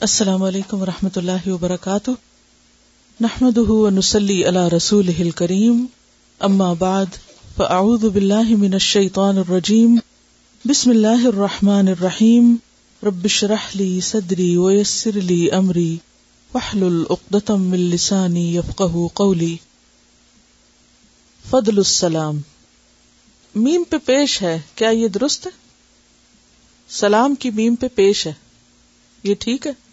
السلام علیکم و رحمۃ اللہ وبرکاتہ۔ نحمد نسلی اللہ رسول کریم اما بعد، فاعوذ باللہ من الشیطان الرجیم۔ بسم اللہ الرحمن الرحیم۔ ربش رحلی صدری ویسر لی امری۔ وحل العقدم من لسانی یفقہ قولی۔ فضل السلام۔ میم پہ پیش ہے، کیا یہ درست ہے؟ سلام کی میم پہ پیش ہے۔ یہ ٹھیک ہے؟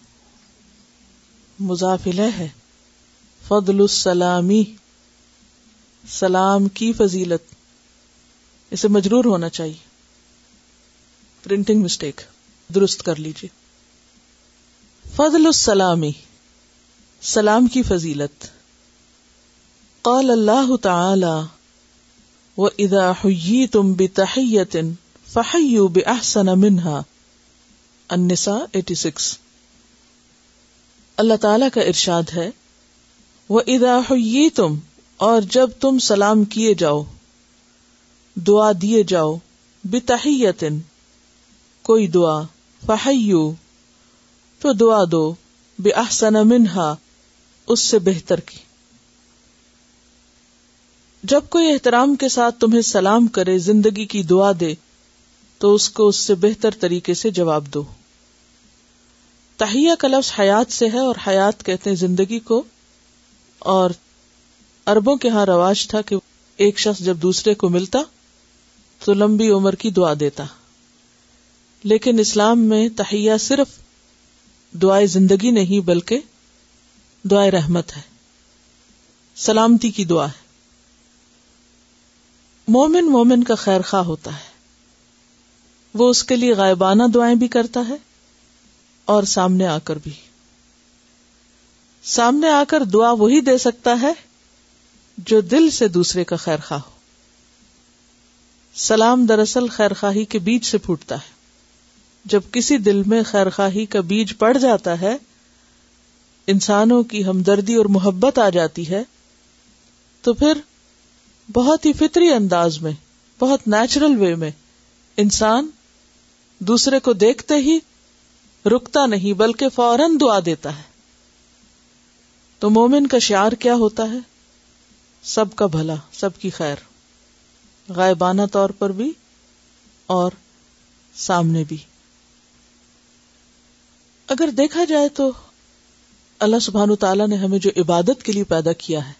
مضافلہ ہے۔ فضل السلامی سلام کی فضیلت۔ اسے مجرور ہونا چاہیے۔ پرنٹنگ مسٹیک درست کر لیجیے فضل السلامی سلام کی فضیلت۔ قال اللہ تعالی و ادا ہوئی تم بتحیت فحیو بحسن منہا النساء ایٹی سکس اللہ تعالی کا ارشاد ہے وہ ادا ہوئی تم اور جب تم سلام کیے جاؤ، دعا دیے جاؤ بتحیتن کوئی دعا فہیو تو دعا دو بے احسن منہا، اس سے بہتر کی۔ جب کوئی احترام کے ساتھ تمہیں سلام کرے، زندگی کی دعا دے، تو اس کو اس سے بہتر طریقے سے جواب دو۔ تہیا کا لفظ حیات سے ہے اور حیات کہتے ہیں زندگی کو، اور اربوں کے ہاں رواج تھا کہ ایک شخص جب دوسرے کو ملتا تو لمبی عمر کی دعا دیتا۔ لیکن اسلام میں تہیا صرف دعائیں زندگی نہیں بلکہ دعائیں رحمت ہے، سلامتی کی دعا ہے۔ مومن مومن کا خیر خواہ ہوتا ہے، وہ اس کے لیے غائبانہ دعائیں بھی کرتا ہے اور سامنے آ کر بھی۔ سامنے آ کر دعا وہی دے سکتا ہے جو دل سے دوسرے کا خیر خواہ ہو۔ سلام دراصل خیر خواہی کے بیچ سے پھوٹتا ہے۔ جب کسی دل میں خیر خواہی کا بیج پڑ جاتا ہے، انسانوں کی ہمدردی اور محبت آ جاتی ہے، تو پھر بہت ہی فطری انداز میں، بہت نیچرل وے میں انسان دوسرے کو دیکھتے ہی رکتا نہیں بلکہ فوراً دعا دیتا ہے۔ تو مومن کا شعار کیا ہوتا ہے؟ سب کا بھلا، سب کی خیر۔ غائبانہ طور پر بھی اور سامنے بھی۔ اگر دیکھا جائے تو اللہ سبحان تعالیٰ نے ہمیں جو عبادت کے لیے پیدا کیا ہے،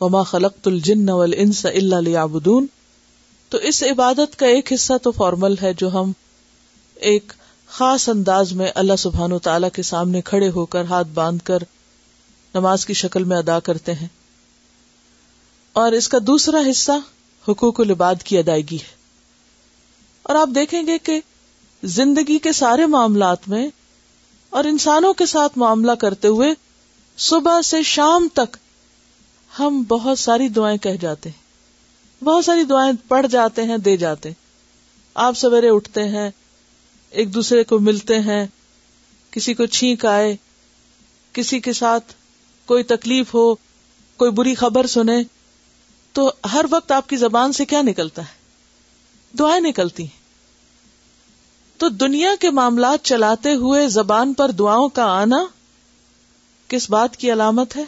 وما خلق الجن والانس الا لیعبدون تو اس عبادت کا ایک حصہ تو فارمل ہے جو ہم ایک خاص انداز میں اللہ سبحان و تعالی کے سامنے کھڑے ہو کر ہاتھ باندھ کر نماز کی شکل میں ادا کرتے ہیں۔ اور اس کا دوسرا حصہ حقوق العباد کی ادائیگی ہے۔ اور آپ دیکھیں گے کہ زندگی کے سارے معاملات میں اور انسانوں کے ساتھ معاملہ کرتے ہوئے صبح سے شام تک ہم بہت ساری دعائیں کہہ جاتے ہیں۔ بہت ساری دعائیں پڑھ جاتے ہیں، دے جاتے آپ سویرے اٹھتے ہیں ایک دوسرے کو ملتے ہیں، کسی کو چھینک آئے، کسی کے ساتھ کوئی تکلیف ہو، کوئی بری خبر سنے، تو ہر وقت آپ کی زبان سے کیا نکلتا ہے؟ دعائیں نکلتی ہیں۔ تو دنیا کے معاملات چلاتے ہوئے زبان پر دعاؤں کا آنا کس بات کی علامت ہے؟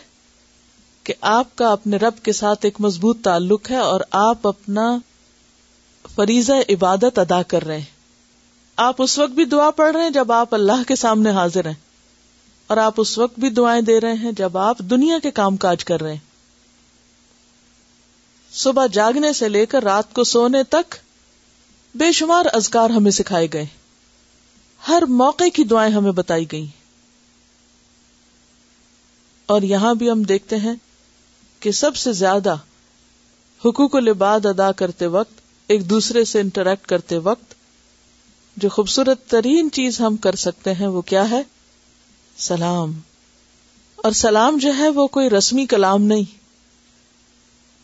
کہ آپ کا اپنے رب کے ساتھ ایک مضبوط تعلق ہے اور آپ اپنا فریضہ عبادت ادا کر رہے ہیں۔ آپ اس وقت بھی دعا پڑھ رہے ہیں جب آپ اللہ کے سامنے حاضر ہیں اور آپ اس وقت بھی دعائیں دے رہے ہیں جب آپ دنیا کے کام کاج کر رہے ہیں۔ صبح جاگنے سے لے کر رات کو سونے تک بے شمار ازکار ہمیں سکھائے گئے۔ ہر موقع کی دعائیں ہمیں بتائی گئی اور یہاں بھی ہم دیکھتے ہیں کہ سب سے زیادہ حقوق العباد ادا کرتے وقت، ایک دوسرے سے انٹریکٹ کرتے وقت جو خوبصورت ترین چیز ہم کر سکتے ہیں وہ کیا ہے؟ سلام۔ اور سلام جو ہے وہ کوئی رسمی کلام نہیں۔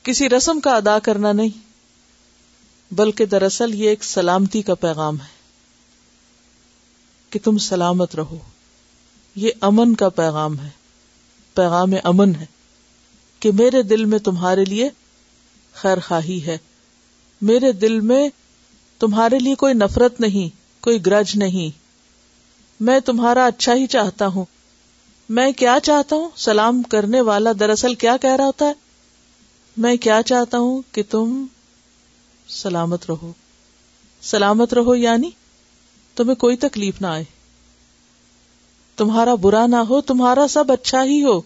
کسی رسم کا ادا کرنا نہیں۔ بلکہ دراصل یہ ایک سلامتی کا پیغام ہے کہ تم سلامت رہو۔ یہ امن کا پیغام ہے۔ پیغام امن ہے کہ میرے دل میں تمہارے لیے خیر خواہی ہے۔ میرے دل میں تمہارے لیے کوئی نفرت نہیں۔ کوئی گرج نہیں۔ میں تمہارا اچھا ہی چاہتا ہوں۔ میں کیا چاہتا ہوں؟ سلام کرنے والا دراصل کیا کہہ رہا ہوتا ہے؟ میں کیا چاہتا ہوں کہ تم سلامت رہو؟ سلامت رہو یعنی تمہیں کوئی تکلیف نہ آئے۔ تمہارا برا نہ ہو، تمہارا سب اچھا ہی ہو۔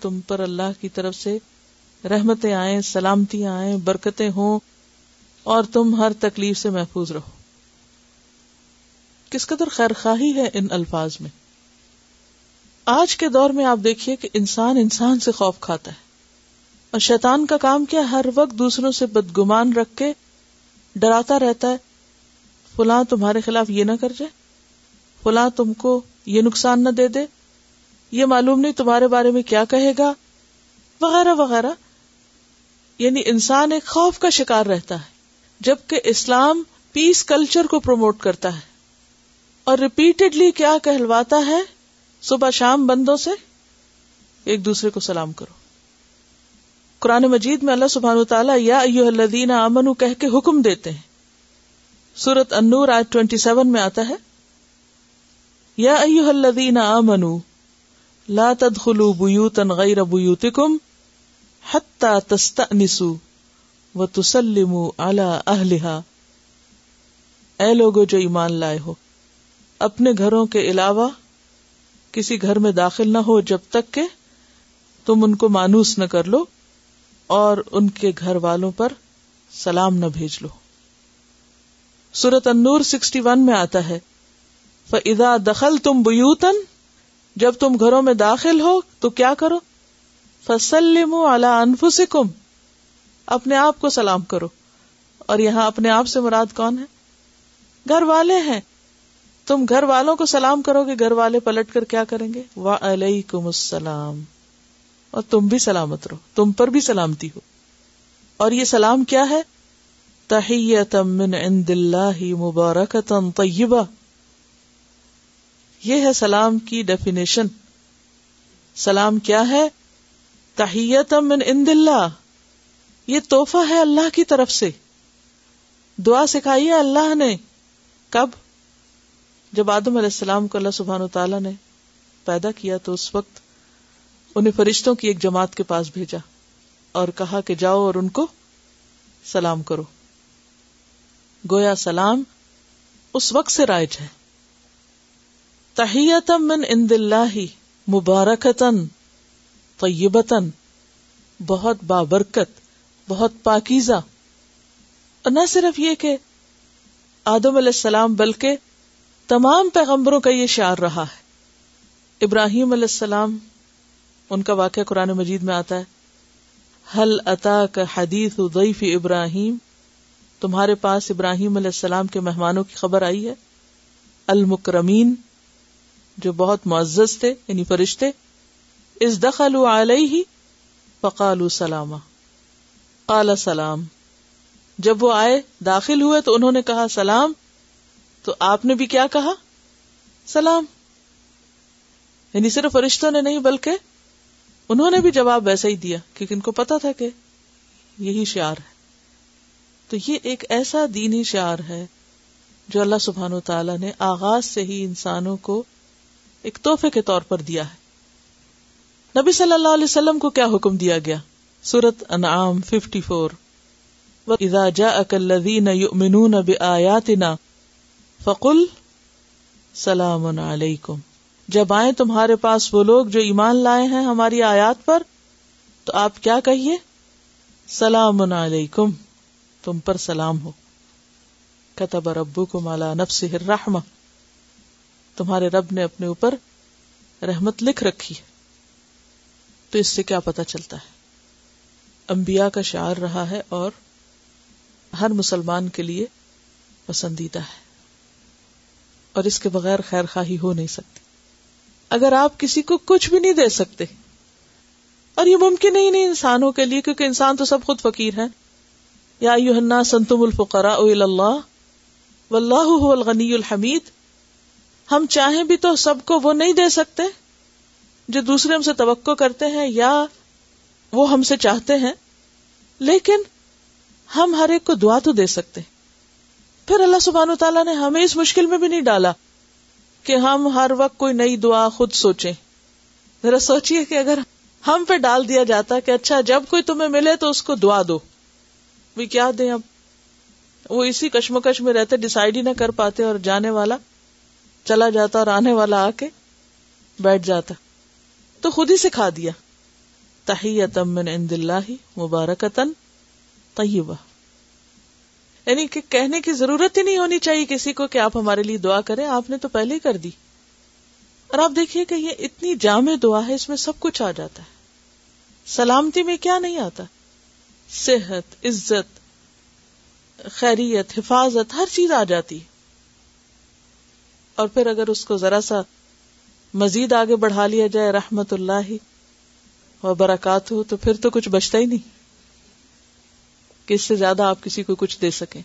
تم پر اللہ کی طرف سے رحمتیں آئیں سلامتیاں آئیں، برکتیں ہوں اور تم ہر تکلیف سے محفوظ رہو۔ کس قدر خیر خواہی ہے ان الفاظ میں۔ آج کے دور میں آپ دیکھیے کہ انسان انسان سے خوف کھاتا ہے۔ اور شیطان کا کام کیا ہر وقت دوسروں سے بدگمان رکھ کے ڈراتا رہتا ہے۔ فلاں تمہارے خلاف یہ نہ کر جائے۔ فلاں تم کو یہ نقصان نہ دے دے۔ یہ معلوم نہیں تمہارے بارے میں کیا کہے گا۔ وغیرہ وغیرہ۔ یعنی انسان ایک خوف کا شکار رہتا ہے۔ جبکہ اسلام پیس کلچر کو پروموٹ کرتا ہے۔ اور ریپیٹڈلی کیا کہلواتا ہے؟ صبح شام بندوں سے ایک دوسرے کو سلام کرو۔ قرآن مجید میں اللہ سبحان تعالیٰ یا الذین آمنو کہہ کے حکم دیتے ہیں۔ سورت انور آج ٹوینٹی سیون میں آتا ہے۔ یا ایوہ الذین آمنو لا تدخلوا بیوتا غیر بیوتکم حتی تستأنسوا وتسلموا علی اہلہا۔ اے لوگو جو ایمان لائے ہو۔ اپنے گھروں کے علاوہ کسی گھر میں داخل نہ ہو جب تک کہ تم ان کو مانوس نہ کر لو اور ان کے گھر والوں پر سلام نہ بھیج لو۔ سورت انور سکسٹی ون میں آتا ہے، فَإِذَا دخل تم بیوتن جب تم گھروں میں داخل ہو تو کیا کرو؟ فسلم علی انفسکم اپنے آپ کو سلام کرو۔ اور یہاں اپنے آپ سے مراد کون ہے؟ گھر والے ہیں۔ تم گھر والوں کو سلام کرو گے، گھر والے پلٹ کر کیا کریں گے؟ وعلیکم السلام۔ اور تم بھی سلامت رہو، تم پر بھی سلامتی ہو۔ اور یہ سلام کیا ہے؟ من عند اللہ مبارکتا طیبہ۔ یہ ہے سلام کی ڈیفینیشن سلام کیا ہے؟ تحیت من عند اللہ۔ یہ توحفہ ہے اللہ کی طرف سے۔ دعا سکھائی ہے اللہ نے۔ کب؟ جب آدم علیہ السلام کو اللہ سبحان و تعالیٰ نے پیدا کیا تو اس وقت انہیں فرشتوں کی ایک جماعت کے پاس بھیجا اور کہا کہ جاؤ اور ان کو سلام کرو۔ گویا سلام اس وقت سے رائج ہے۔ تحیتم من عند اللہ مبارکتن طیبتن بہت بابرکت، بہت پاکیزہ۔ اور نہ صرف یہ کہ آدم علیہ السلام بلکہ تمام پیغمبروں کا یہ شعار رہا ہے۔ ابراہیم علیہ السلام، ان کا واقعہ قرآن مجید میں آتا ہے۔ حل عطا کا حدیث ضعیف ابراہیم؟ تمہارے پاس ابراہیم علیہ السلام کے مہمانوں کی خبر آئی ہے۔ المکرمین، جو بہت معزز تھے یعنی فرشتے اس دخل علیہ فقال سلامہ قال سلام۔ جب وہ آئے، داخل ہوئے تو انہوں نے کہا، سلام تو آپ نے بھی کیا کہا؟ سلام۔ یعنی صرف فرشتوں نے نہیں، بلکہ انہوں نے بھی جواب ویسا ہی دیا، کیونکہ ان کو پتا تھا کہ یہی شعر ہے۔ تو یہ ایک ایسا دینی شعر ہے جو اللہ سبحان و تعالی نے آغاز سے ہی انسانوں کو ایک تحفے کے طور پر دیا ہے۔ نبی صلی اللہ علیہ وسلم کو کیا حکم دیا گیا؟ سورت انعام 54 فور۔ وَإِذَا جَاءَكَ الَّذِينَ فقل سلام علیکم۔ جب آئے تمہارے پاس وہ لوگ جو ایمان لائے ہیں ہماری آیات پر، تو آپ کیا کہیے؟ سلام علیکم۔ تم پر سلام ہو۔ کتب ربو کو مالا نفس رحم تمہارے رب نے اپنے اوپر رحمت لکھ رکھی ہے۔ تو اس سے کیا پتا چلتا ہے؟ انبیاء کا شعر رہا ہے اور ہر مسلمان کے لیے پسندیدہ ہے۔ اور اس کے بغیر خیر خواہی ہو نہیں سکتی۔ اگر آپ کسی کو کچھ بھی نہیں دے سکتے، اور یہ ممکن ہی نہیں انسانوں کے لیے، کیونکہ انسان تو سب خود فقیر ہے یا سنتم الفقراء اللہ، واللہ هو الغنی الحمید۔ ہم چاہیں بھی تو سب کو وہ نہیں دے سکتے جو دوسرے ہم سے توقع کرتے ہیں، یا وہ ہم سے چاہتے ہیں۔ لیکن ہم ہر ایک کو دعا تو دے سکتے پھر اللہ سبحان و تعالیٰ نے ہمیں اس مشکل میں بھی نہیں ڈالا کہ ہم ہر وقت کوئی نئی دعا خود سوچیں۔ ذرا سوچیے کہ اگر ہم پہ ڈال دیا جاتا کہ اچھا جب کوئی تمہیں ملے تو اس کو دعا دو۔ بھی کیا دیں اب؟ وہ اسی کشمکش میں رہتے ڈسائڈ ہی نہ کر پاتے اور جانے والا چلا جاتا اور آنے والا آ کے بیٹھ جاتا۔ تو خود ہی سکھا دیا۔ تحیت من عند اللہ مبارکتن طیبہ۔ یعنی کہ کہنے کی ضرورت ہی نہیں ہونی چاہیے کسی کو کہ آپ ہمارے لیے دعا کریں، آپ نے تو پہلے ہی کر دی۔ اور آپ دیکھیے کہ یہ اتنی جامع دعا ہے، اس میں سب کچھ آ جاتا ہے۔ سلامتی میں کیا نہیں آتا؟ صحت، عزت، خیریت، حفاظت، ہر چیز آ جاتی۔ اور پھر اگر اس کو ذرا سا مزید آگے بڑھا لیا جائے، رحمت اللہ و برکات ہو تو پھر تو کچھ بچتا ہی نہیں۔ کہ اس سے زیادہ آپ کسی کو کچھ دے سکیں۔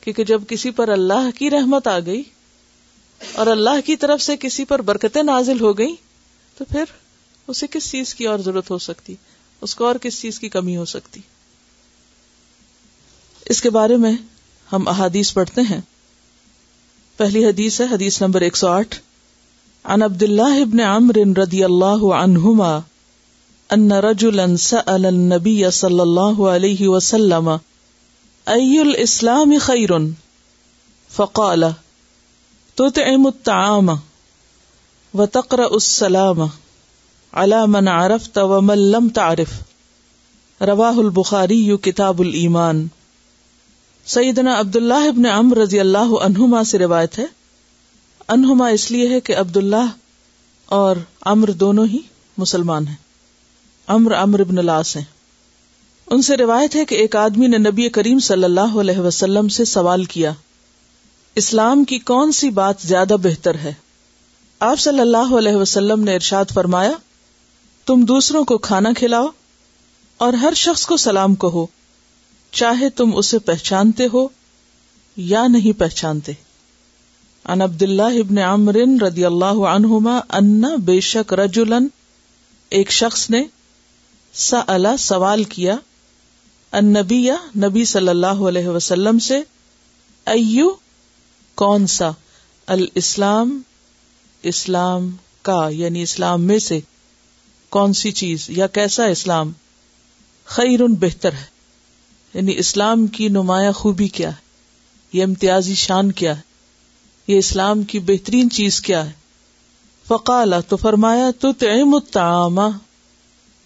کیونکہ جب کسی پر اللہ کی رحمت آ گئی اور اللہ کی طرف سے کسی پر برکتیں نازل ہو گئی تو پھر اسے کس چیز کی اور ضرورت ہو سکتی؟ اس کو اور کس چیز کی کمی ہو سکتی؟ اس کے بارے میں ہم احادیث پڑھتے ہیں۔ پہلی حدیث ہے، حدیث نمبر ایک سو آٹھ۔ عن عبد الله بن عمرو رضي الله عنهما ان رجلا سأل النبي صلى الله عليه وسلم اي الاسلام خير؟ فقال، تطعم الطعام وتقرأ السلام على من عرفت ومن لم تعرف. رواه البخاري كتاب الايمان سیدنا عبداللہ ابن عمر رضی اللہ عنہما سے روایت ہے۔ انہما اس لیے ہے کہ عبد اللہ اور امر دونوں ہی مسلمان ہیں۔ امر امر ابن لاس ہیں۔ ان سے روایت ہے کہ ایک آدمی نے نبی کریم صلی اللہ علیہ وسلم سے سوال کیا، اسلام کی کون سی بات زیادہ بہتر ہے؟ آپ صلی اللہ علیہ وسلم نے ارشاد فرمایا، تم دوسروں کو کھانا کھلاؤ اور ہر شخص کو سلام کہو، چاہے تم اسے پہچانتے ہو یا نہیں پہچانتے۔ ان عبد اللہ ابن عمر رضی اللہ عنہما ان بے شک رجولن ایک شخص نے سا سوال کیا ان نبی نبی صلی اللہ علیہ وسلم سے، ایو، کون سا؟ الاسلام، اسلام کا یعنی اسلام میں سے کون سی چیز، یا کیسا اسلام؟ خیر بہتر ہے۔ یعنی اسلام کی نمایاں خوبی کیا ہے؟ یہ امتیازی شان کیا ہے؟ یہ اسلام کی بہترین چیز کیا ہے؟ فقالا، تو فرمایا تو تعم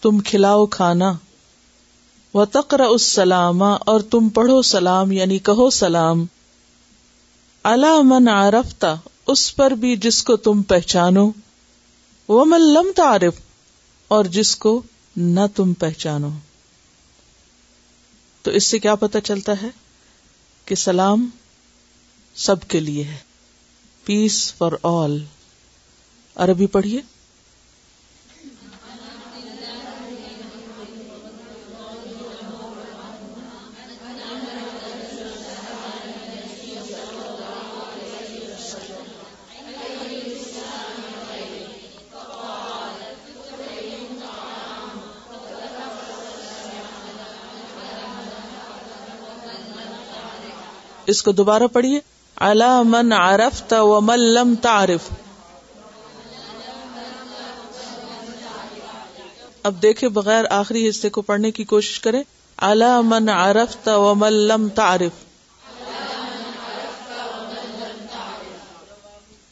تم کھلاؤ کھانا۔ و تقرا اس سلام اور تم پڑھو سلام یعنی کہو سلام۔ اللہ من عرفتا اس پر بھی جس کو تم پہچانو۔ وہ من لم تعرف، اور جس کو نہ تم پہچانو۔ تو اس سے کیا پتا چلتا ہے کہ سلام سب کے لیے ہے۔ پیس فار آل عربی پڑھیے۔ اس کو دوبارہ پڑھیے۔ اللہ من عرفت ومن لم تعرف۔ اب دیکھے بغیر آخری حصے کو پڑھنے کی کوشش کریں۔ اللہ من عرفت ومن لم تعرف۔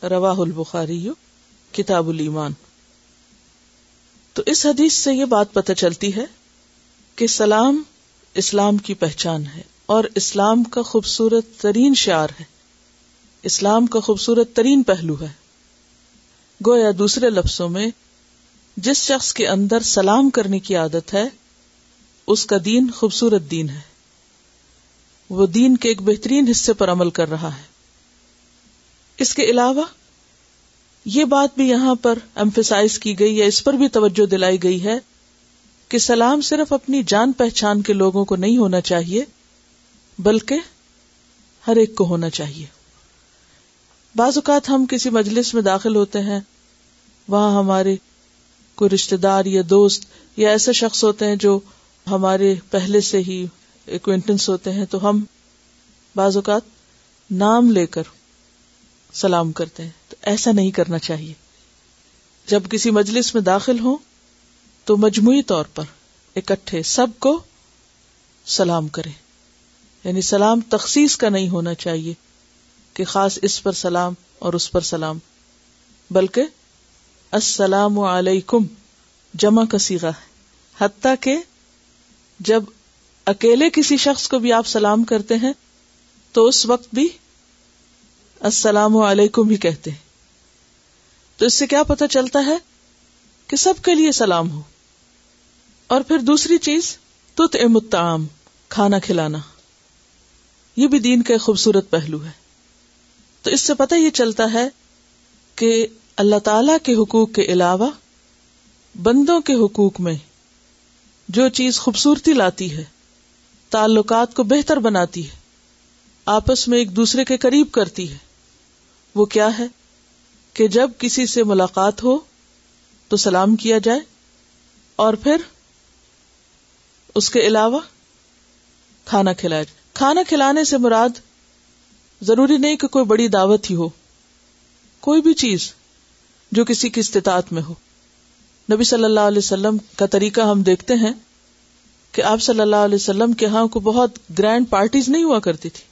رواہ البخاری کتاب الایمان۔ تو اس حدیث سے یہ بات پتہ چلتی ہے کہ سلام اسلام کی پہچان ہے۔ اور اسلام کا خوبصورت ترین شعر ہے۔ اسلام کا خوبصورت ترین پہلو ہے۔ گویا دوسرے لفظوں میں، جس شخص کے اندر سلام کرنے کی عادت ہے، اس کا دین خوبصورت دین ہے۔ وہ دین کے ایک بہترین حصے پر عمل کر رہا ہے۔ اس کے علاوہ، یہ بات بھی یہاں پر ایمفیسائز کی گئی یا اس پر بھی توجہ دلائی گئی ہے کہ سلام صرف اپنی جان پہچان کے لوگوں کو نہیں ہونا چاہیے بلکہ ہر ایک کو ہونا چاہیے۔ بعض اوقات ہم کسی مجلس میں داخل ہوتے ہیں، وہاں ہمارے کوئی رشتے دار یا دوست یا ایسے شخص ہوتے ہیں جو ہمارے پہلے سے ہی ایکوینٹنس ہوتے ہیں، تو ہم بعض اوقات نام لے کر سلام کرتے ہیں۔ تو ایسا نہیں کرنا چاہیے۔ جب کسی مجلس میں داخل ہوں تو مجموعی طور پر اکٹھے سب کو سلام کریں۔ یعنی سلام تخصیص کا نہیں ہونا چاہیے کہ خاص اس پر سلام اور اس پر سلام، بلکہ السلام علیکم، جمع کا سیگا ہے۔ حتیٰ کہ جب اکیلے کسی شخص کو بھی آپ سلام کرتے ہیں، تو اس وقت بھی السلام علیکم ہی کہتے ہیں۔ تو اس سے کیا پتا چلتا ہے کہ سب کے لیے سلام ہو۔ اور پھر دوسری چیز تت امتعام کھانا کھلانا۔ یہ بھی دین کا ایک خوبصورت پہلو ہے۔ تو اس سے پتہ یہ چلتا ہے کہ اللہ تعالی کے حقوق کے علاوہ بندوں کے حقوق میں جو چیز خوبصورتی لاتی ہے، تعلقات کو بہتر بناتی ہے، آپس میں ایک دوسرے کے قریب کرتی ہے، وہ کیا ہے؟ کہ جب کسی سے ملاقات ہو تو سلام کیا جائے اور پھر اس کے علاوہ کھانا کھلایا جائے۔ کھانا کھلانے سے مراد ضروری نہیں کہ کوئی بڑی دعوت ہی ہو، کوئی بھی چیز جو کسی کی استطاعت میں ہو۔ نبی صلی اللہ علیہ وسلم کا طریقہ ہم دیکھتے ہیں کہ آپ صلی اللہ علیہ وسلم کے ہاں کو بہت گرینڈ پارٹیز نہیں ہوا کرتی تھی۔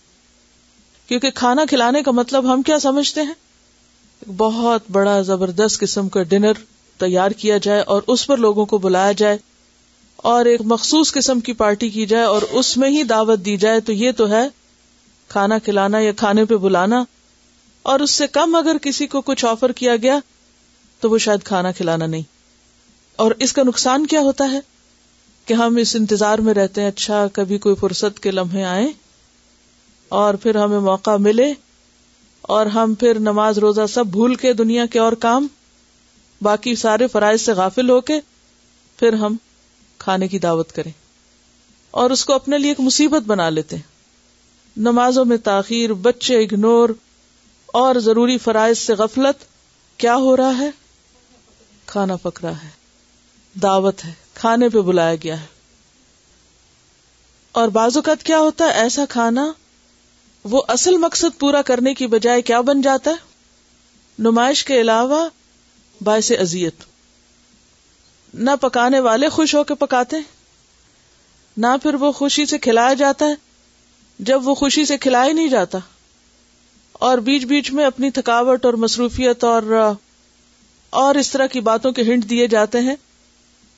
کیونکہ کھانا کھلانے کا مطلب ہم کیا سمجھتے ہیں؟ بہت بڑا زبردست قسم کا ڈنر تیار کیا جائے اور اس پر لوگوں کو بلایا جائے۔ اور ایک مخصوص قسم کی پارٹی کی جائے اور اس میں ہی دعوت دی جائے تو یہ تو ہے کھانا کھلانا یا کھانے پہ بلانا اور اس سے کم اگر کسی کو کچھ آفر کیا گیا تو وہ شاید کھانا کھلانا نہیں۔ اور اس کا نقصان کیا ہوتا ہے کہ ہم اس انتظار میں رہتے ہیں اچھا کبھی کوئی فرصت کے لمحے آئے اور پھر ہمیں موقع ملے اور ہم پھر نماز روزہ سب بھول کے دنیا کے اور کام، باقی سارے فرائض سے غافل ہو کے پھر ہم کھانے کی دعوت کریں اور اس کو اپنے لیے ایک مصیبت بنا لیتے ہیں۔ نمازوں میں تاخیر، بچے اگنور اور ضروری فرائض سے غفلت، کیا ہو رہا ہے؟ کھانا پک رہا ہے، دعوت ہے، کھانے پہ بلایا گیا ہے۔ اور بعض اوقات کیا ہوتا ہے، ایسا کھانا وہ اصل مقصد پورا کرنے کی بجائے کیا بن جاتا ہے؟ نمائش کے علاوہ باعث ازیت نہ پکانے والے خوش ہو کے پکاتے نہ پھر وہ خوشی سے کھلایا جاتا ہے، جب وہ خوشی سے کھلایا نہیں جاتا۔ اور بیچ بیچ میں اپنی تھکاوٹ اور مصروفیت اور اور اس طرح کی باتوں کے ہنٹ دیے جاتے ہیں،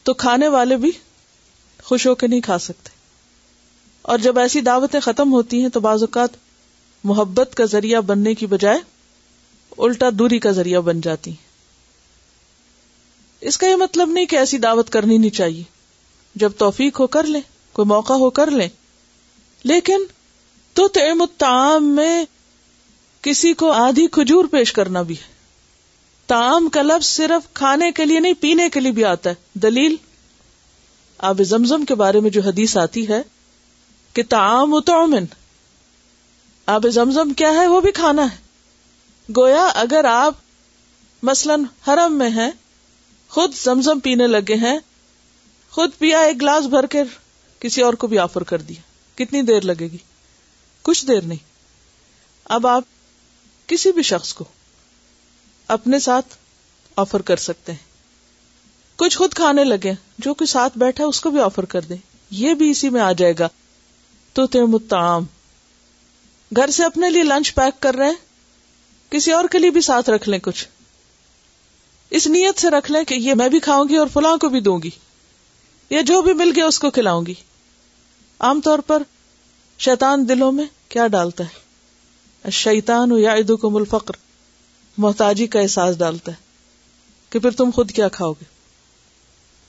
تو کھانے والے بھی خوش ہو کے نہیں کھا سکتے۔ اور جب ایسی دعوتیں ختم ہوتی ہیں تو بعض اوقات محبت کا ذریعہ بننے کی بجائے الٹا دوری کا ذریعہ بن جاتی ہیں۔ اس کا یہ مطلب نہیں کہ ایسی دعوت کرنی نہیں چاہیے۔ جب توفیق ہو کر لیں، کوئی موقع ہو کر لیں۔ لیکن تو تیم الطعام میں کسی کو آدھی کھجور پیش کرنا بھی ہے۔ تام کا لفظ صرف کھانے کے لیے نہیں، پینے کے لیے بھی آتا ہے۔ دلیل آب زمزم کے بارے میں جو حدیث آتی ہے کہ تعام اتومن آب زمزم کیا ہے؟ وہ بھی کھانا ہے۔ گویا اگر آپ مثلاً حرم میں ہیں خود زمزم پینے لگے ہیں، خود پیا ایک گلاس بھر کے کسی اور کو بھی آفر کر دیا کتنی دیر لگے گی؟ کچھ دیر نہیں۔ اب آپ کسی بھی شخص کو اپنے ساتھ آفر کر سکتے ہیں۔ کچھ خود کھانے لگے، جو کوئی ساتھ بیٹھا اس کو بھی آفر کر دیں۔ یہ بھی اسی میں آ جائے گا۔ تو تم گھر سے اپنے لیے لنچ پیک کر رہے ہیں، کسی اور کے لیے بھی ساتھ رکھ لیں کچھ۔ اس نیت سے رکھ لیں کہ یہ میں بھی کھاؤں گی اور فلاں کو بھی دوں گی، یا جو بھی مل گیا اس کو کھلاؤں گی۔ عام طور پر شیطان دلوں میں کیا ڈالتا ہے؟ شیتان یا ادو کو ملفقر محتاجی کا احساس ڈالتا ہے کہ پھر تم خود کیا کھاؤ گے۔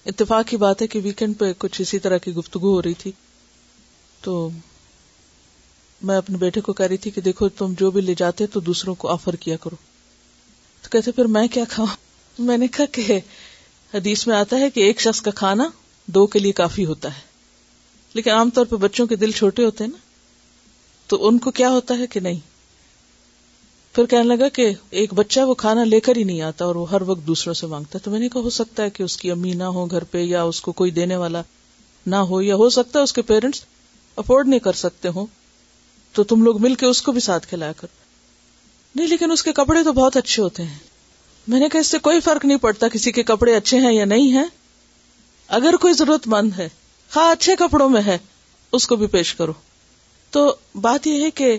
اتفاق کی بات ہے کہ ویکینڈ پہ کچھ اسی طرح کی گفتگو ہو رہی تھی۔ تو میں اپنے بیٹے کو کہہ رہی تھی کہ دیکھو تم جو بھی لے جاتے تو دوسروں کو آفر کیا کرو۔ تو کہتے پھر میں کیا کھاؤں؟ میں نے کہا کہ حدیث میں آتا ہے کہ ایک شخص کا کھانا دو کے لیے کافی ہوتا ہے۔ لیکن عام طور پہ بچوں کے دل چھوٹے ہوتے ہیں نا۔ تو ان کو کیا ہوتا ہے کہ نہیں؟ پھر کہنے لگا کہ ایک بچہ وہ کھانا لے کر ہی نہیں آتا اور وہ ہر وقت دوسروں سے مانگتا ہے۔ تو میں نے کہا ہو سکتا ہے کہ اس کی امی نہ ہو گھر پہ یا اس کو کوئی دینے والا نہ ہو یا ہو سکتا ہے اس کے پیرنٹس افورڈ نہیں کر سکتے ہو تو تم لوگ مل کے اس کو بھی ساتھ کھلایا کر نہیں، لیکن اس کے کپڑے تو بہت اچھے ہوتے ہیں۔ میں نے کہا اس سے کوئی فرق نہیں پڑتا کسی کے کپڑے اچھے ہیں یا نہیں ہے اگر کوئی ضرورت مند ہے، خواہ اچھے کپڑوں میں ہے، اس کو بھی پیش کرو۔ تو بات یہ ہے کہ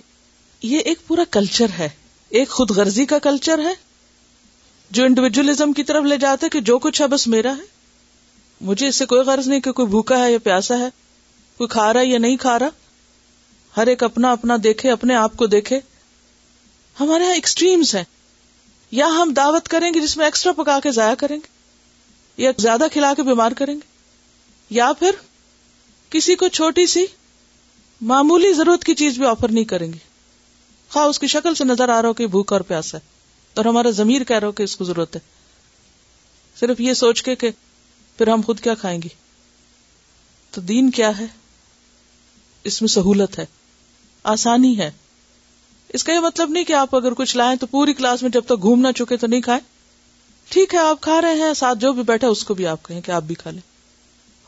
یہ ایک پورا کلچر ہے۔ ایک خود غرضی کا کلچر ہے۔ جو انڈیویجلزم کی طرف لے جاتے کہ جو کچھ ہے بس میرا ہے۔ مجھے اس سے کوئی غرض نہیں کہ کوئی بھوکا ہے یا پیاسا ہے، کوئی کھا رہا ہے یا نہیں کھا رہا۔ ہر ایک اپنا اپنا دیکھے، اپنے آپ کو دیکھے۔ ہمارے یہاں ایکسٹریمس ہیں۔ یا ہم دعوت کریں گے جس میں ایکسٹرا پکا کے ضائع کریں گے، یا زیادہ کھلا کے بیمار کریں گے، یا پھر کسی کو چھوٹی سی معمولی ضرورت کی چیز بھی آفر نہیں کریں گے۔ خواہ اس کی شکل سے نظر آ رہا ہو کہ بھوک اور پیاسا ہے، اور ہمارا ضمیر کہہ رہا ہو کہ اس کو ضرورت ہے۔ صرف یہ سوچ کے کہ پھر ہم خود کیا کھائیں گے؟ تو دین کیا ہے؟ اس میں سہولت ہے، آسانی ہے۔ اس کا یہ مطلب نہیں کہ آپ اگر کچھ لائیں تو پوری کلاس میں جب تک گھوم نہ چکے تو نہیں کھائیں۔ ٹھیک ہے، آپ کھا رہے ہیں، ساتھ جو بھی بیٹھا اس کو بھی آپ کہیں کہ آپ بھی کھا لیں۔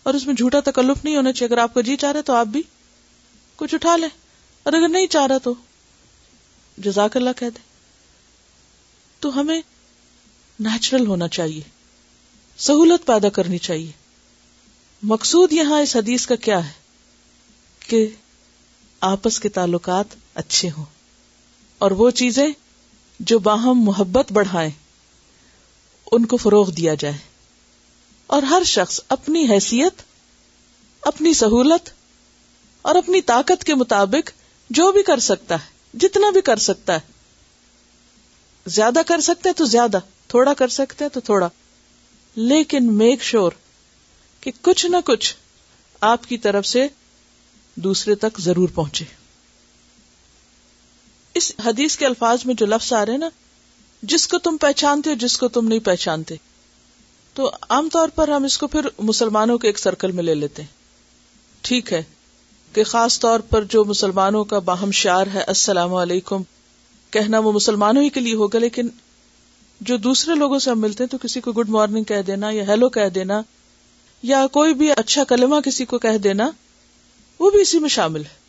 اور اس میں جھوٹا تکلف نہیں ہونا چاہیے، اگر آپ کو جی چاہ رہے تو آپ بھی کچھ اٹھا لیں۔ اور اگر نہیں چاہ رہا تو جزاک اللہ کہہ دے تو ہمیں نیچرل ہونا چاہیے، سہولت پیدا کرنی چاہیے۔ مقصود یہاں اس حدیث کا کیا ہے؟ کہ آپس کے تعلقات اچھے ہوں۔ اور وہ چیزیں جو باہم محبت بڑھائیں، ان کو فروغ دیا جائے۔ اور ہر شخص اپنی حیثیت، اپنی سہولت اور اپنی طاقت کے مطابق جو بھی کر سکتا ہے، جتنا بھی کر سکتا ہے۔ زیادہ کر سکتے ہیں تو زیادہ، تھوڑا کر سکتے ہیں تو تھوڑا۔ لیکن میک شور کہ کچھ نہ کچھ آپ کی طرف سے دوسرے تک ضرور پہنچے۔ اس حدیث کے الفاظ میں جو لفظ آ رہے ہیں نا، جس کو تم پہچانتے ہو، جس کو تم نہیں پہچانتے۔ تو عام طور پر ہم اس کو پھر مسلمانوں کے ایک سرکل میں لے لیتے ہیں۔ ٹھیک ہے کہ خاص طور پر جو مسلمانوں کا باہم شعر ہے، السلام علیکم، کہنا وہ مسلمانوں ہی کے لیے ہوگا، لیکن جو دوسرے لوگوں سے ہم ملتے ہیں تو کسی کو گڈ مارننگ کہہ دینا یا ہیلو کہہ دینا یا کوئی بھی اچھا کلمہ کسی کو کہہ دینا، وہ بھی اسی میں شامل ہے۔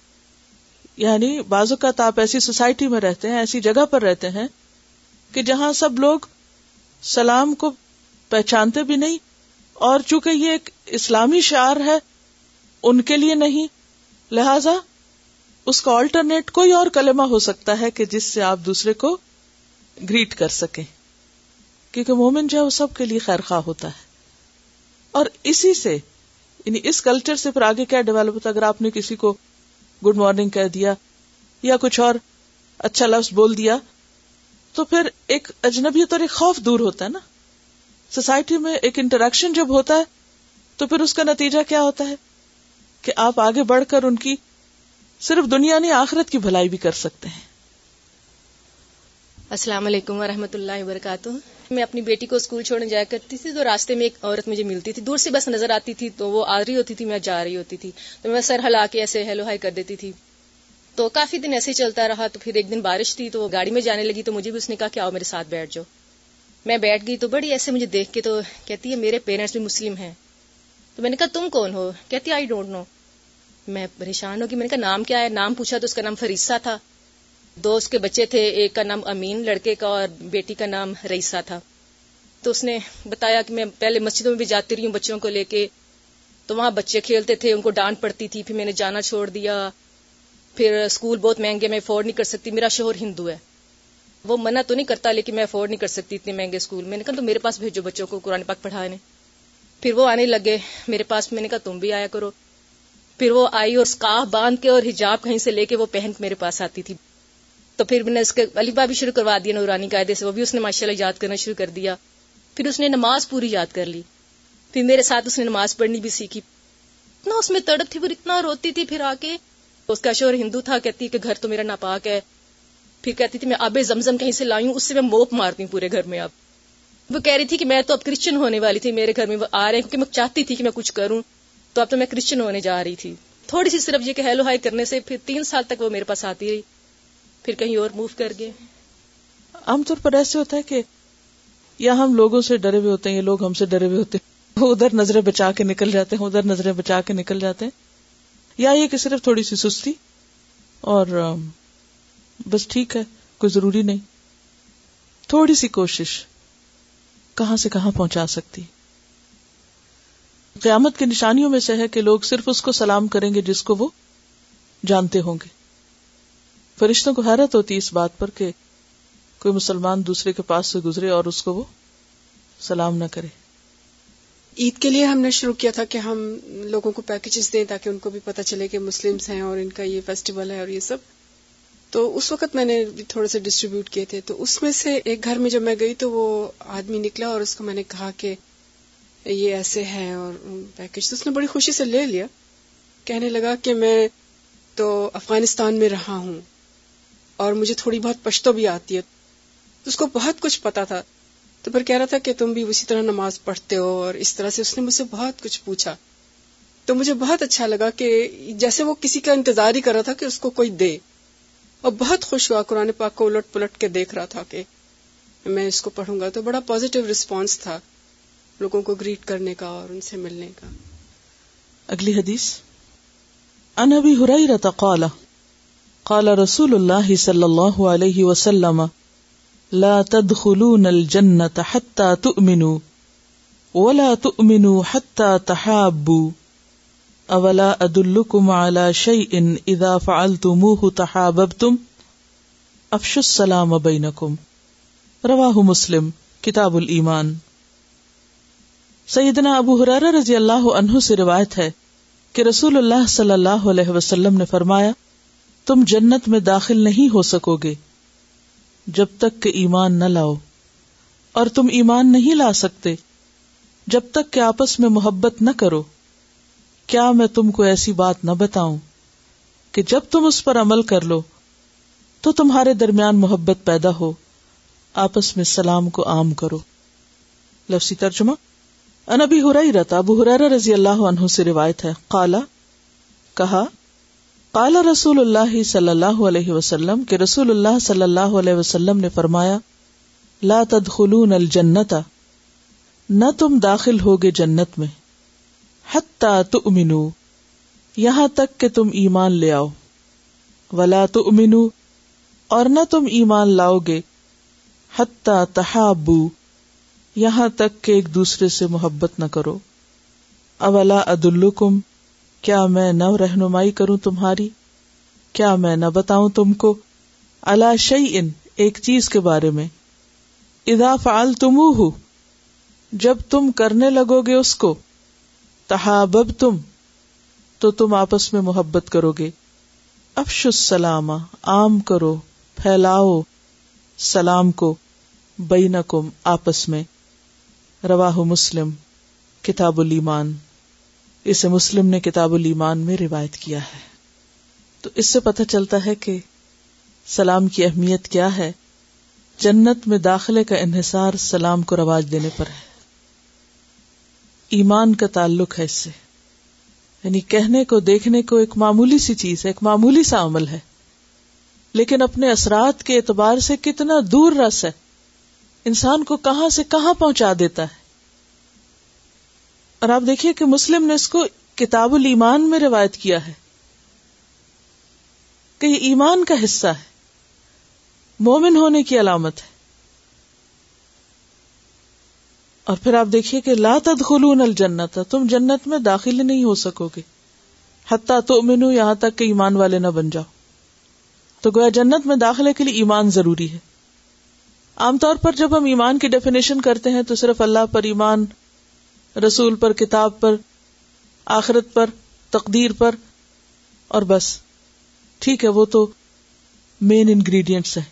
یعنی بعض اوقات آپ ایسی سوسائٹی میں رہتے ہیں، ایسی جگہ پر رہتے ہیں کہ جہاں سب لوگ سلام کو پہچانتے بھی نہیں اور چونکہ یہ ایک اسلامی شعر ہے، ان کے لیے نہیں۔ لہذا اس کا آلٹرنیٹ کوئی اور کلمہ ہو سکتا ہے کہ جس سے آپ دوسرے کو گریٹ کر سکیں۔ کیونکہ مومن جو ہے وہ سب کے لیے خیر خواہ ہوتا ہے۔ اور اسی سے یعنی اس کلچر سے پھر آگے کیا ڈیولپ ہوتا اگر آپ نے کسی کو گڈ مارننگ کہہ دیا یا کچھ اور اچھا لفظ بول دیا، تو پھر ایک اجنبیت اور ایک خوف دور ہوتا ہے نا؟ سوسائٹی میں ایک انٹریکشن جب ہوتا ہے، تو پھر اس کا نتیجہ کیا ہوتا ہے؟ کہ آپ آگے بڑھ کر ان کی صرف دنیا نہیں، آخرت کی بھلائی بھی کر سکتے ہیں۔ السلام علیکم و رحمۃ اللہ وبرکاتہ۔ میں اپنی بیٹی کو اسکول چھوڑنے جایا کرتی تھی تو راستے میں ایک عورت مجھے ملتی تھی۔ دور سے بس نظر آتی تھی تو وہ آ رہی ہوتی تھی، میں جا رہی ہوتی تھی۔ تو میں سر ہلا کے ایسے ہیلو ہائی کر دیتی تھی۔ تو کافی دن ایسے ہی چلتا رہا تو پھر ایک دن بارش تھی تو وہ گاڑی میں جانے لگی تو مجھے بھی اس نے کہا کہ آؤ میرے ساتھ بیٹھ جاؤ۔ میں بیٹھ گئی تو بڑی ایسے مجھے دیکھ کے تو کہتی ہے میرے پیرنٹس بھی مسلم ہیں۔ تو میں نے کہا تم کون ہو؟ کہتی آئی ڈونٹ نو میں پریشان ہوگی میں نے کہا، نام کیا ہے؟ نام پوچھا تو اس کا نام فریسا تھا۔ دو اس کے بچے تھے، ایک کا نام امین لڑکے کا اور بیٹی کا نام رئیسا تھا۔ تو اس نے بتایا کہ میں پہلے مسجدوں میں بھی جاتی رہی ہوں بچوں کو لے کے۔ تو وہاں بچے کھیلتے تھے، ان کو ڈانٹ پڑتی تھی، پھر میں نے جانا چھوڑ دیا۔ پھر اسکول بہت مہنگے، میں افورڈ نہیں کر سکتی۔ میرا شوہر ہندو ہے۔ وہ منع تو نہیں کرتا، لیکن میں افورڈ نہیں کر سکتی اتنے مہنگے اسکول۔ میں نے کہا تو میرے پاس بھیجو بچوں کو، قرآن پاک پڑھانے پھر وہ آنے لگے میرے پاس۔ میں نے کہا، تم بھی آیا کرو۔ پھر وہ آئی اور اسکاف باندھ کے اور حجاب کہیں سے لے کے وہ پہن میرے پاس آتی تھی۔ تو پھر میں نے اس کے علی بھی شروع کروا دیا نورانی قاعدے سے، وہ بھی اس نے ماشاء اللہ یاد کرنا شروع کر دیا۔ پھر اس نے نماز پوری یاد کر لی۔ پھر میرے ساتھ اس نے نماز پڑھنی بھی سیکھی۔ اتنا اس میں تڑپ تھی پھر اتنا روتی تھی پھر آ کے اس کا شور ہندو تھا، کہتی کہ گھر تو میرا ناپاک ہے۔ پھر کہتی تھی، میں آب زمزم کہیں سے لائی ہوں اس سے میں موپ مارتی ہوں پورے گھر میں اب۔ وہ کہہ رہی تھی کہ میں تو اب کرسچن ہونے والی تھی، میرے گھر میں وہ آ رہے ہیں، کیونکہ میں چاہتی تھی کہ میں کچھ کروں۔ تو اب تو میں کرسچن ہونے جا رہی تھی۔ تھوڑی سی صرف یہ کہ ہیلو ہائی کرنے سے پھر تین سال تک وہ میرے پاس آتی رہی۔ پھر کہیں اور موو کر گئے۔ عام طور پر ایسے ہوتا ہے کہ یا ہم لوگوں سے ڈرے ہوئے ہوتے ہیں یا لوگ ہم سے ڈرے ہوئے ہوتے ہیں۔ وہ ادھر نظریں بچا کے نکل جاتے ہیں، ادھر نظریں بچا کے نکل جاتے ہیں۔ یا یہ کہ صرف تھوڑی سی سستی اور بس ٹھیک ہے، کوئی ضروری نہیں۔ تھوڑی سی کوشش، کہاں سے کہاں پہنچا سکتی۔ قیامت کی نشانیوں میں سے ہے کہ لوگ صرف اس کو سلام کریں گے جس کو وہ جانتے ہوں گے۔ فرشتوں کو حیرت ہوتی اس بات پر کہ کوئی مسلمان دوسرے کے پاس سے گزرے اور اس کو وہ سلام نہ کرے۔ عید کے لیے ہم نے شروع کیا تھا کہ ہم لوگوں کو پیکجز دیں تاکہ ان کو بھی پتہ چلے کہ مسلمس ہیں اور ان کا یہ فیسٹیول ہے اور یہ سب۔ تو اس وقت میں نے تھوڑے سے ڈسٹریبیوٹ کیے تھے۔ تو اس میں سے ایک گھر میں جب میں گئی تو وہ آدمی نکلا اور اس کو میں نے کہا کہ یہ ایسے ہے اور پیکج تو اس نے بڑی خوشی سے لے لیا۔ کہنے لگا کہ میں تو افغانستان میں رہا ہوں۔ اور مجھے تھوڑی بہت پشتو بھی آتی ہے۔ اس کو بہت کچھ پتا تھا۔ تو پھر کہہ رہا تھا کہ تم بھی اسی طرح نماز پڑھتے ہو اور اس طرح سے اس نے مجھ سے بہت کچھ پوچھا۔ تو مجھے بہت اچھا لگا کہ جیسے وہ کسی کا انتظار ہی کر رہا تھا کہ اس کو کوئی دے۔ اور بہت خوش ہوا، قرآن پاک کو الٹ پلٹ کے دیکھ رہا تھا کہ میں اس کو پڑھوں گا۔ تو بڑا پازیٹو رسپانس تھا لوگوں کو گریٹ کرنے کا اور ان سے ملنے کا۔ اگلی حدیث ان ابی حریرہ قال قال رسول اللہ صلی اللہ علیہ وسلم، لا تدخلون الجنة حتى تؤمنوا ولا تؤمنوا حتى تحابوا. اولا ادلكم على شيء اذا فعلتموه تحاببتم؟ افشوا السلام بينكم. رواه مسلم، کتاب الایمان. سیدنا ابو حرارہ رضی اللہ عنہ سے روایت ہے کہ رسول اللہ صلی اللہ علیہ وسلم نے فرمایا تم جنت میں داخل نہیں ہو سکو گے جب تک کہ ایمان نہ لاؤ اور تم ایمان نہیں لا سکتے جب تک کہ آپس میں محبت نہ کرو۔ کیا میں تم کو ایسی بات نہ بتاؤں کہ جب تم اس پر عمل کر لو تو تمہارے درمیان محبت پیدا ہو، آپس میں سلام کو عام کرو۔ لفظی ترجمہ انبی ہرائی رتا ابو حرارہ رضی اللہ عنہ سے روایت ہے۔ قالا، کہا قال رسول اللہ صلی اللہ علیہ وسلم کہ رسول اللہ صلی اللہ علیہ وسلم نے فرمایا، لا تدخلون الجنت نہ تم داخل ہوگے جنت میں، حتی تؤمنو، یہاں تک کہ تم ایمان لے آؤ، ولا تؤمنو، اور نہ تم ایمان لاؤ گے حتی تحابو، یہاں تک کہ ایک دوسرے سے محبت نہ کرو، اولا ادلکم کیا میں نہ رہنمائی کروں تمہاری؟ کیا میں نہ بتاؤں تم کو؟ اللہ شعی ان ایک چیز کے بارے میں۔ ادا فعال تم جب تم کرنے لگو گے اس کو تحابب تم تو تم آپس میں محبت کرو گے۔ افش السلام عام کرو، پھیلاؤ، سلام کو، بینکم، آپس میں۔ رواہ مسلم، کتاب الایمان۔ اسے مسلم نے کتاب الایمان میں روایت کیا ہے۔ تو اس سے پتہ چلتا ہے کہ سلام کی اہمیت کیا ہے۔ جنت میں داخلے کا انحصار سلام کو رواج دینے پر ہے۔ ایمان کا تعلق ہے اس سے۔ یعنی کہنے کو، دیکھنے کو ایک معمولی سی چیز ہے، ایک معمولی سا عمل ہے۔ لیکن اپنے اثرات کے اعتبار سے کتنا دور رس ہے۔ انسان کو کہاں سے کہاں پہنچا دیتا ہے۔ اور آپ دیکھیے کہ مسلم نے اس کو کتاب الایمان میں روایت کیا ہے کہ یہ ایمان کا حصہ ہے، مومن ہونے کی علامت ہے۔ اور پھر آپ دیکھیے کہ لا تدخلون الجنت، تم جنت میں داخل نہیں ہو سکو گے۔ حتیٰ تو منو یہاں تک کہ ایمان والے نہ بن جاؤ۔ تو گویا جنت میں داخلے کے لیے ایمان ضروری ہے۔ عام طور پر جب ہم ایمان کی ڈیفینیشن کرتے ہیں تو صرف اللہ پر ایمان رسول پر، کتاب پر، آخرت پر، تقدیر پر، اور بس۔ ٹھیک ہے، وہ تو مین انگریڈینٹس ہیں۔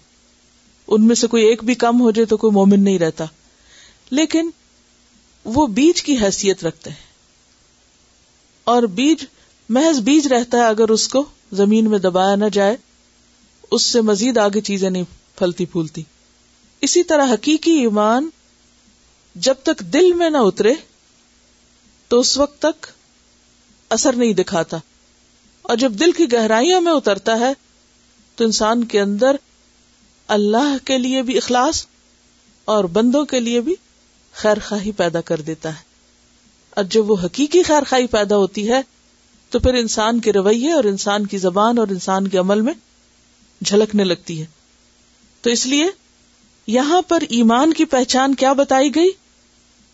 ان میں سے کوئی ایک بھی کم ہو جائے تو کوئی مومن نہیں رہتا۔ لیکن وہ بیج کی حیثیت رکھتے ہیں۔ اور بیج، محض بیج رہتا ہے اگر اس کو زمین میں دبایا نہ جائے، اس سے مزید آگے چیزیں نہیں پھلتی پھولتی۔ اسی طرح حقیقی ایمان جب تک دل میں نہ اترے تو اس وقت تک اثر نہیں دکھاتا۔ اور جب دل کی گہرائیوں میں اترتا ہے، تو انسان کے اندر اللہ کے لیے بھی اخلاص اور بندوں کے لیے بھی خیر خواہی پیدا کر دیتا ہے۔ اور جب وہ حقیقی خیر خواہی پیدا ہوتی ہے، تو پھر انسان کے رویے اور انسان کی زبان اور انسان کے عمل میں جھلکنے لگتی ہے۔ تو اس لیے یہاں پر ایمان کی پہچان کیا بتائی گئی؟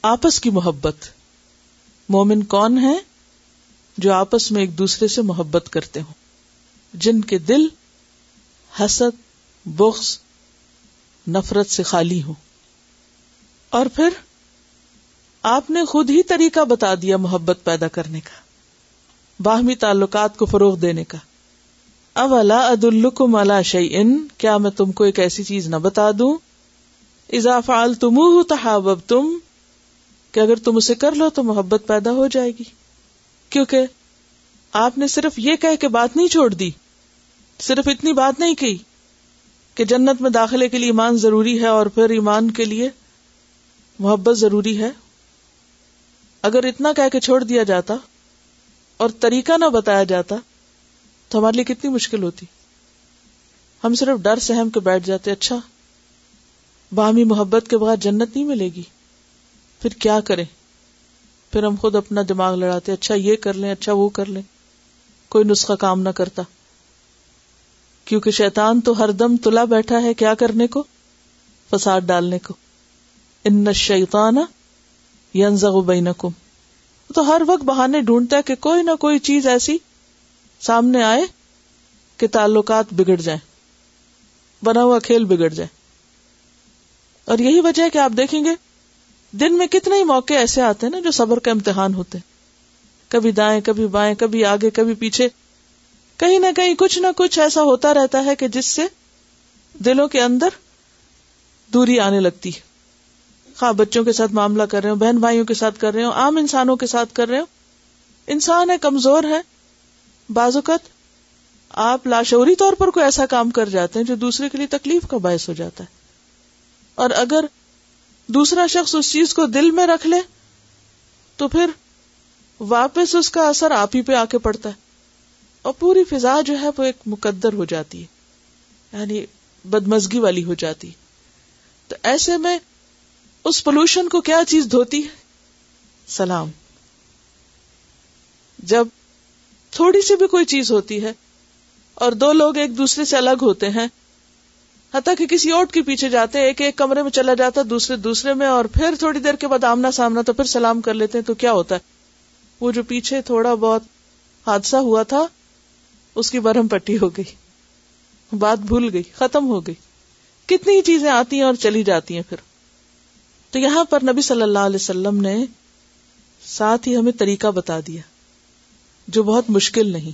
آپس کی محبت۔ مومن کون ہے جو آپس میں ایک دوسرے سے محبت کرتے ہوں؟ جن کے دل حسد، بغض، نفرت سے خالی ہوں۔ اور پھر آپ نے خود ہی طریقہ بتا دیا محبت پیدا کرنے کا، باہمی تعلقات کو فروغ دینے کا۔ اب اللہ عد الکم اللہ شعین کیا میں تم کو ایک ایسی چیز نہ بتا دوں؟ اضافہ تم تحاب تم کہ اگر تم اسے کر لو تو محبت پیدا ہو جائے گی۔ کیونکہ آپ نے صرف یہ کہہ کے بات نہیں چھوڑ دی، صرف اتنی بات نہیں کی کہ جنت میں داخلے کے لیے ایمان ضروری ہے اور پھر ایمان کے لیے محبت ضروری ہے۔ اگر اتنا کہہ کے چھوڑ دیا جاتا اور طریقہ نہ بتایا جاتا تو ہمارے لیے کتنی مشکل ہوتی۔ ہم صرف ڈر، سہم کے بیٹھ جاتے اچھا باہمی محبت کے بعد جنت نہیں ملے گی۔ پھر کیا کریں؟ پھر ہم خود اپنا دماغ لڑاتے اچھا یہ کر لیں اچھا وہ کر لیں۔ کوئی نسخہ کام نہ کرتا۔ کیونکہ شیطان تو ہر دم تلا بیٹھا ہے کیا کرنے کو؟ فساد ڈالنے کو۔ ان شیطان ینزغ بینکم۔ تو ہر وقت بہانے ڈھونڈتا ہے کہ کوئی نہ کوئی چیز ایسی سامنے آئے کہ تعلقات بگڑ جائیں۔ بنا ہوا کھیل بگڑ جائے اور یہی وجہ ہے کہ آپ دیکھیں گے دن میں کتنے ہی موقع ایسے آتے ہیں نا جو صبر کا امتحان ہوتے کبھی دائیں، کبھی بائیں، کبھی آگے، کبھی پیچھے۔ کہیں نہ کہیں کچھ نہ کچھ ایسا ہوتا رہتا ہے کہ جس سے دلوں کے اندر دوری آنے لگتی ہے۔ خواہ بچوں کے ساتھ معاملہ کر رہے ہو بہن بھائیوں کے ساتھ کر رہے ہو عام انسانوں کے ساتھ کر رہے ہو انسان ہے، کمزور ہے۔ بازوقت آپ لاشوری طور پر کوئی ایسا کام کر جاتے ہیں جو دوسرے کے لیے تکلیف کا باعث ہو جاتا ہے۔ اور اگر دوسرا شخص اس چیز کو دل میں رکھ لے، تو پھر واپس اس کا اثر آپ ہی پہ آ کے پڑتا ہے۔ اور پوری فضا جو ہے وہ ایک مقدر ہو جاتی ہے یعنی بدمزگی والی ہو جاتی تو ایسے میں اس پولوشن کو کیا چیز دھوتی ہے؟ سلام۔ جب تھوڑی سی بھی کوئی چیز ہوتی ہے اور دو لوگ ایک دوسرے سے الگ ہوتے ہیں حتیٰ کہ کسی اوٹ کے پیچھے جاتے ہیں، ایک ایک کمرے میں چلا جاتا، دوسرے دوسرے میں، اور پھر تھوڑی دیر کے بعد آمنا سامنا تو پھر سلام کر لیتے ہیں، تو کیا ہوتا ہے؟ وہ جو پیچھے تھوڑا بہت حادثہ ہوا تھا، اس کی برہم پٹی ہو گئی، بات بھول گئی، ختم ہو گئی۔ کتنی چیزیں آتی ہیں اور چلی جاتی ہیں پھر۔ تو یہاں پر نبی صلی اللہ علیہ وسلم نے ساتھ ہی ہمیں طریقہ بتا دیا، جو بہت مشکل نہیں،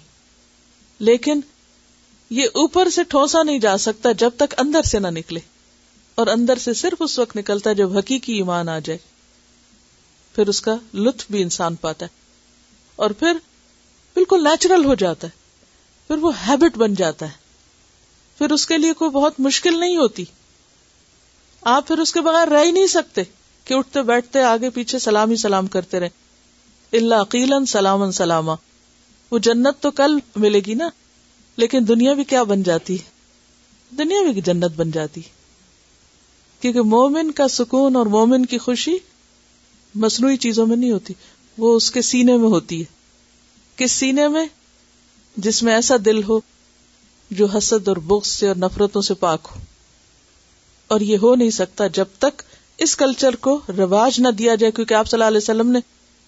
لیکن یہ اوپر سے ٹھوسا نہیں جا سکتا جب تک اندر سے نہ نکلے۔ اور اندر سے صرف اس وقت نکلتا ہے جب حقیقی ایمان آ جائے۔ پھر اس کا لطف بھی انسان پاتا ہے۔ اور پھر بالکل نیچرل ہو جاتا ہے۔ پھر وہ ہیبٹ بن جاتا ہے۔ پھر اس کے لیے کوئی بہت مشکل نہیں ہوتی۔ آپ پھر اس کے بغیر رہ ہی نہیں سکتے کہ اٹھتے بیٹھتے آگے پیچھے سلام ہی سلام کرتے رہے اللہ عقیل سلام سلامہ وہ جنت تو کل ملے گی نا۔ لیکن دنیا بھی کیا بن جاتی؟ دنیا بھی جنت بن جاتی۔ کیونکہ مومن کا سکون اور مومن کی خوشی مصنوعی چیزوں میں نہیں ہوتی، وہ اس کے سینے میں ہوتی ہے۔ کس سینے میں؟ جس میں ایسا دل ہو جو حسد اور بغض سے اور نفرتوں سے پاک ہو۔ اور یہ ہو نہیں سکتا جب تک اس کلچر کو رواج نہ دیا جائے، کیونکہ آپ صلی اللہ علیہ وسلم نے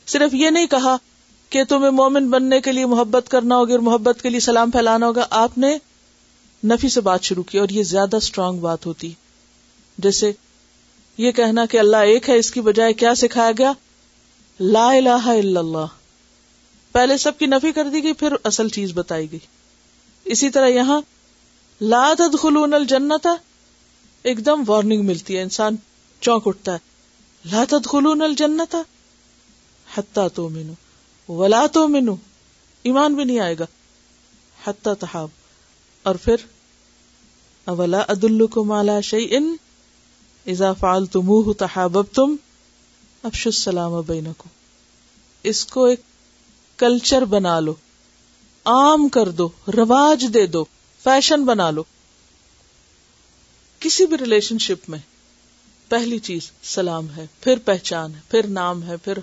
صرف یہ نہیں کہا کہ تمہیں مومن بننے کے لیے محبت کرنا ہوگی اور محبت کے لیے سلام پھیلانا ہوگا، آپ نے نفی سے بات شروع کی اور یہ زیادہ اسٹرانگ بات ہوتی۔ جیسے یہ کہنا کہ اللہ ایک ہے، اس کی بجائے کیا سکھایا گیا؟ لا الہ الا اللہ۔ پہلے سب کی نفی کر دی گئی، پھر اصل چیز بتائی گئی۔ اسی طرح یہاں، لا تدخلون الجنت، ایک دم وارننگ ملتی ہے، انسان چونک اٹھتا ہے۔ لا تدخلون الجنت حتی تو مینو ولا تو منو ایمان بھی نہیں آئے گا۔ حتی تحاب۔ اور پھر اولا عد کو مالا شعی ان ازا فال السلام بین کو اس کو ایک کلچر بنا لو، عام کر دو، رواج دے دو، فیشن بنا لو۔ کسی بھی ریلیشن شپ میں پہلی چیز سلام ہے، پھر پہچان ہے، پھر نام ہے، پھر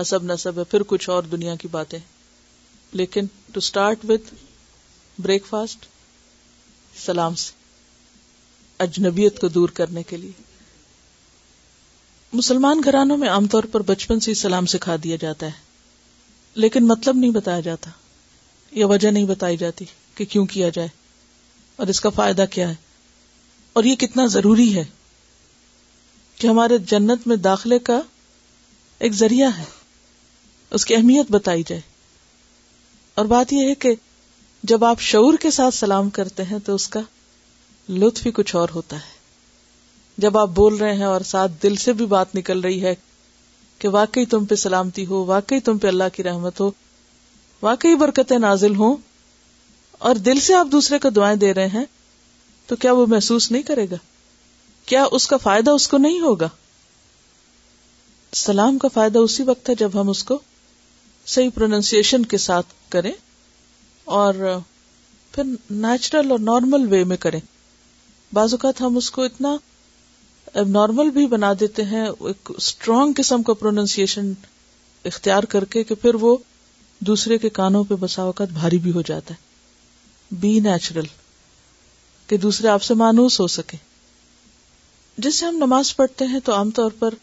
حسب نصب ہے، پھر کچھ اور دنیا کی باتیں۔ لیکن to start with break fast سلام سے، اجنبیت کو دور کرنے کے لیے۔ مسلمان گھرانوں میں عام طور پر بچپن سے سلام سکھا دیا جاتا ہے۔ لیکن مطلب نہیں بتایا جاتا، یا وجہ نہیں بتائی جاتی کہ کیوں کیا جائے۔ اور اس کا فائدہ کیا ہے؟ اور یہ کتنا ضروری ہے کہ ہمارے جنت میں داخلے کا ایک ذریعہ ہے۔ اس کی اہمیت بتائی جائے۔ اور بات یہ ہے کہ جب آپ شعور کے ساتھ سلام کرتے ہیں تو اس کا لطف ہی کچھ اور ہوتا ہے۔ جب آپ بول رہے ہیں اور ساتھ دل سے بھی بات نکل رہی ہے کہ واقعی تم پہ سلامتی ہو، واقعی تم پہ اللہ کی رحمت ہو، واقعی برکتیں نازل ہوں اور دل سے آپ دوسرے کو دعائیں دے رہے ہیں، تو کیا وہ محسوس نہیں کرے گا؟ کیا اس کا فائدہ اس کو نہیں ہوگا؟ سلام کا فائدہ اسی وقت ہے جب ہم اس کو صحیح پروننسیشن کے ساتھ کریں اور پھر نیچرل اور نارمل وے میں کریں۔ بعض اوقات ہم اس کو اتنا نارمل بھی بنا دیتے ہیں، ایک اسٹرانگ قسم کا پروننسیشن اختیار کر کے کہ پھر وہ دوسرے کے کانوں پہ بسا اوقات بھاری بھی ہو جاتا ہے۔ بی نیچرل کہ دوسرے آپ سے مانوس ہو سکے جیسے ہم نماز پڑھتے ہیں تو عام طور پر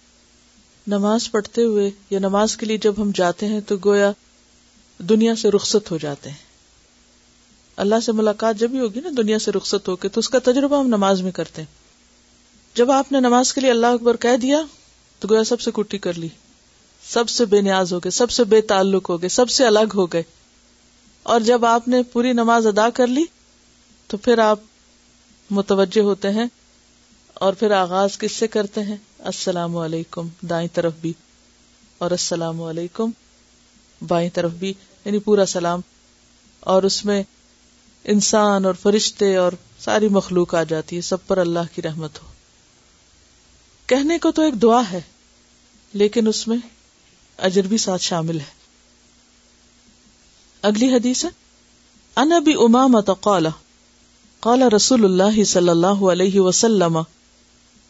نماز پڑھتے ہوئے یا نماز کے لیے جب ہم جاتے ہیں تو گویا دنیا سے رخصت ہو جاتے ہیں۔ اللہ سے ملاقات جب ہی ہوگی نا دنیا سے رخصت ہو کے تو اس کا تجربہ ہم نماز میں کرتے ہیں۔ جب آپ نے نماز کے لیے اللہ اکبر کہہ دیا تو گویا سب سے کٹی کر لی۔ سب سے بے نیاز ہو گئے، سب سے بے تعلق ہو گئے، سب سے الگ ہو گئے۔ اور جب آپ نے پوری نماز ادا کر لی تو پھر آپ متوجہ ہوتے ہیں اور پھر آغاز کس سے کرتے ہیں؟ السلام علیکم، دائیں طرف بھی، اور السلام علیکم، بائیں طرف بھی یعنی پورا سلام۔ اور اس میں انسان اور فرشتے اور ساری مخلوق آ جاتی ہے، سب پر اللہ کی رحمت ہو۔ کہنے کو تو ایک دعا ہے، لیکن اس میں اجر بھی ساتھ شامل ہے۔ اگلی حدیث ہے ان ابی امامت قال قال رسول اللہ صلی اللہ علیہ وسلم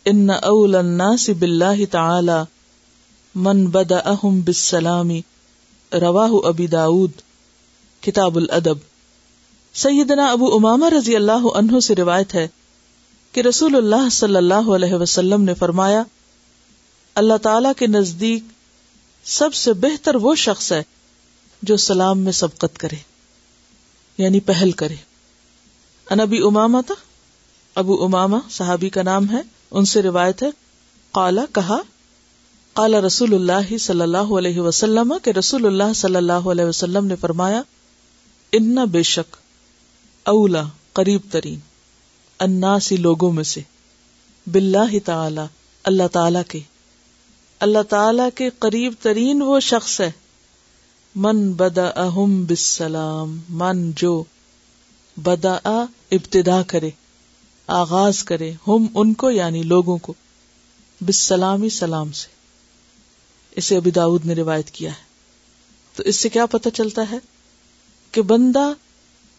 ان اول الناس باللہ تعالی من بدأهم بالسلام، رواہ ابی داود، کتاب الادب۔ سیدنا ابو امامہ رضی اللہ عنہ سے روایت ہے کہ رسول اللہ صلی اللہ علیہ وسلم نے فرمایا، اللہ تعالی کے نزدیک سب سے بہتر وہ شخص ہے جو سلام میں سبقت کرے یعنی پہل کرے۔ انبی اماما تھا؟ ابو اماما صحابی کا نام ہے۔ ان سے روایت ہے کالا کہا کالا رسول اللہ صلی اللہ علیہ وسلم کے رسول اللہ صلی اللہ علیہ وسلم نے فرمایا، ان بے شک اولا قریب ترین اناسی لوگوں میں سے، باللہ تعالی، اللہ تعالی کے۔ اللہ تعالی کے قریب ترین وہ شخص ہے، من بدا اہم بسلام من جو بدا ابتدا کرے۔ آغاز کرے ہم ان کو یعنی لوگوں کو بسلامی سلام سے۔ اسے ابھی داود نے روایت کیا ہے۔ تو اس سے کیا پتہ چلتا ہے کہ بندہ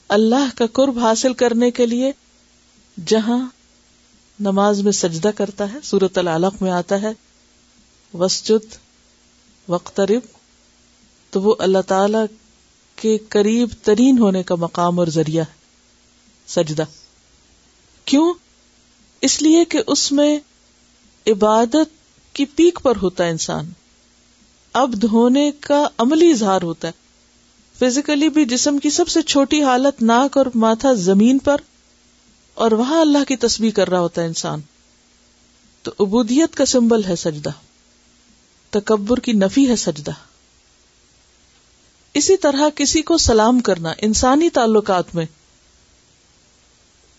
اللہ کا قرب حاصل کرنے کے لیے جہاں نماز میں سجدہ کرتا ہے سورت العلق میں آتا ہے وسجد وقترب تو وہ اللہ تعالی کے قریب ترین ہونے کا مقام اور ذریعہ ہے، سجدہ۔ کیوں؟ اس لیے کہ اس میں عبادت کی پیک پر ہوتا ہے انسان۔ اب دھونے کا عملی اظہار ہوتا ہے۔ فزیکلی بھی جسم کی سب سے چھوٹی حالت ناک اور ماتھا زمین پر اور وہاں اللہ کی تسبیح کر رہا ہوتا ہے انسان۔ تو عبودیت کا سمبل ہے سجدہ۔ تکبر کی نفی ہے سجدہ۔ اسی طرح کسی کو سلام کرنا انسانی تعلقات میں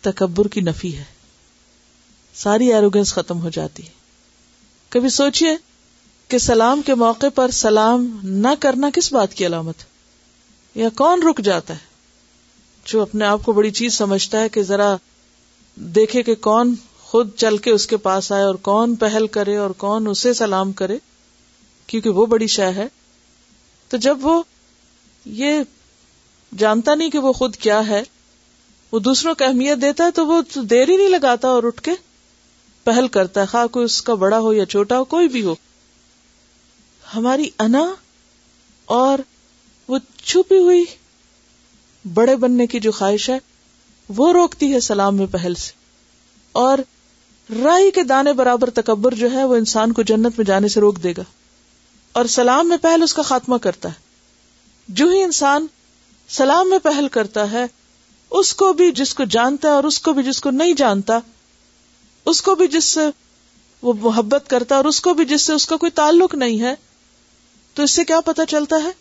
تکبر کی نفی ہے۔ ساری ایروگنس ختم ہو جاتی ہے۔ کبھی سوچئے کہ سلام کے موقع پر سلام نہ کرنا کس بات کی علامت یا کون رک جاتا ہے؟ جو اپنے آپ کو بڑی چیز سمجھتا ہے کہ ذرا دیکھے کہ کون خود چل کے اس کے پاس آئے اور کون پہل کرے اور کون اسے سلام کرے، کیونکہ وہ بڑی شہ ہے۔ تو جب وہ یہ جانتا نہیں کہ وہ خود کیا ہے وہ دوسروں کو اہمیت دیتا ہے تو وہ دیر ہی نہیں لگاتا اور اٹھ کے پہل کرتا ہے۔ خواہ کوئی اس کا بڑا ہو یا چھوٹا ہو، کوئی بھی ہو۔ ہماری انا اور وہ چھپی ہوئی بڑے بننے کی جو خواہش ہے، وہ روکتی ہے سلام میں پہل سے۔ اور رائی کے دانے برابر تکبر جو ہے، وہ انسان کو جنت میں جانے سے روک دے گا۔ اور سلام میں پہل اس کا خاتمہ کرتا ہے۔ جو ہی انسان سلام میں پہل کرتا ہے اس کو بھی جس کو جانتا ہے اور اس کو بھی جس کو نہیں جانتا، اس کو بھی جس سے وہ محبت کرتا ہے اور اس کو بھی جس سے اس کا کوئی تعلق نہیں ہے، تو اس سے کیا پتا چلتا ہے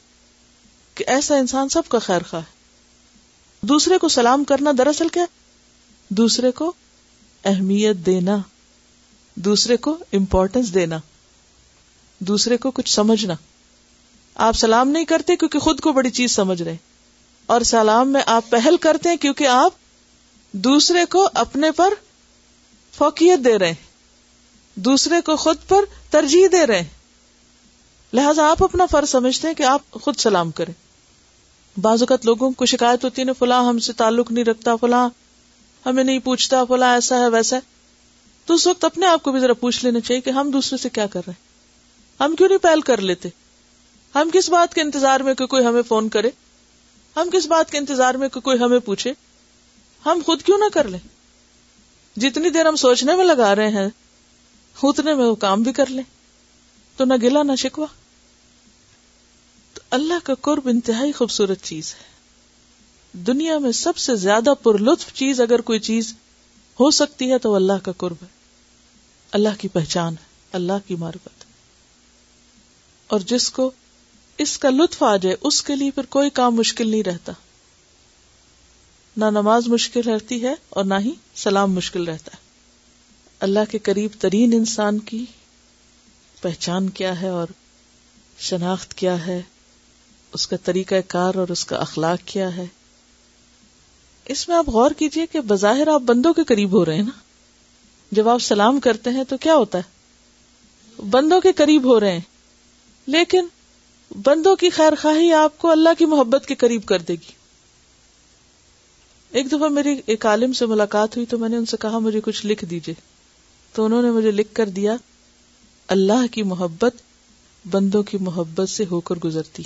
کہ ایسا انسان سب کا خیر خواہ ہے۔ دوسرے کو سلام کرنا دراصل کیا؟ دوسرے کو اہمیت دینا، دوسرے کو امپورٹینس دینا، دوسرے کو کچھ سمجھنا۔ آپ سلام نہیں کرتے کیونکہ خود کو بڑی چیز سمجھ رہے اور سلام میں آپ پہل کرتے ہیں کیونکہ آپ دوسرے کو اپنے پر فوقیت دے رہے ہیں۔ دوسرے کو خود پر ترجیح دے رہے ہیں۔ لہذا آپ اپنا فرض سمجھتے ہیں کہ آپ خود سلام کریں۔ بعض اوقات لوگوں کو شکایت ہوتی ہے فلاں ہم سے تعلق نہیں رکھتا، فلاں ہمیں نہیں پوچھتا، فلاں ایسا ہے، ویسا ہے۔ تو اس وقت اپنے آپ کو بھی ذرا پوچھ لینا چاہیے کہ ہم دوسرے سے کیا کر رہے ہیں؟ ہم کیوں نہیں پہل کر لیتے؟ ہم کس بات کے انتظار میں کہ کوئی ہمیں فون کرے؟ ہم کس بات کے انتظار میں کہ کوئی ہمیں پوچھے؟ ہم خود کیوں نہ کر لیں؟ جتنی دیر ہم سوچنے میں لگا رہے ہیں، اتنے میں وہ کام بھی کر لیں۔ تو نہ گلا نہ شکوا تو اللہ کا قرب انتہائی خوبصورت چیز ہے۔ دنیا میں سب سے زیادہ پر لطف چیز اگر کوئی چیز ہو سکتی ہے تو اللہ کا قرب ہے۔ اللہ کی پہچان ہے، اللہ کی معرفت۔ اور جس کو اس کا لطف آ جائے، اس کے لیے پھر کوئی کام مشکل نہیں رہتا۔ نہ نماز مشکل رہتی ہے اور نہ ہی سلام مشکل رہتا ہے۔ اللہ کے قریب ترین انسان کی پہچان کیا ہے اور شناخت کیا ہے، اس کا طریقہ کار اور اس کا اخلاق کیا ہے۔ اس میں آپ غور کیجیے کہ بظاہر آپ بندوں کے قریب ہو رہے ہیں نا۔ جب آپ سلام کرتے ہیں تو کیا ہوتا ہے؟ بندوں کے قریب ہو رہے ہیں۔ لیکن بندوں کی خیر خواہی آپ کو اللہ کی محبت کے قریب کر دے گی۔ ایک دفعہ میری ایک عالم سے ملاقات ہوئی تو میں نے ان سے کہا، مجھے کچھ لکھ دیجیے تو انہوں نے مجھے لکھ کر دیا، اللہ کی محبت بندوں کی محبت سے ہو کر گزرتی۔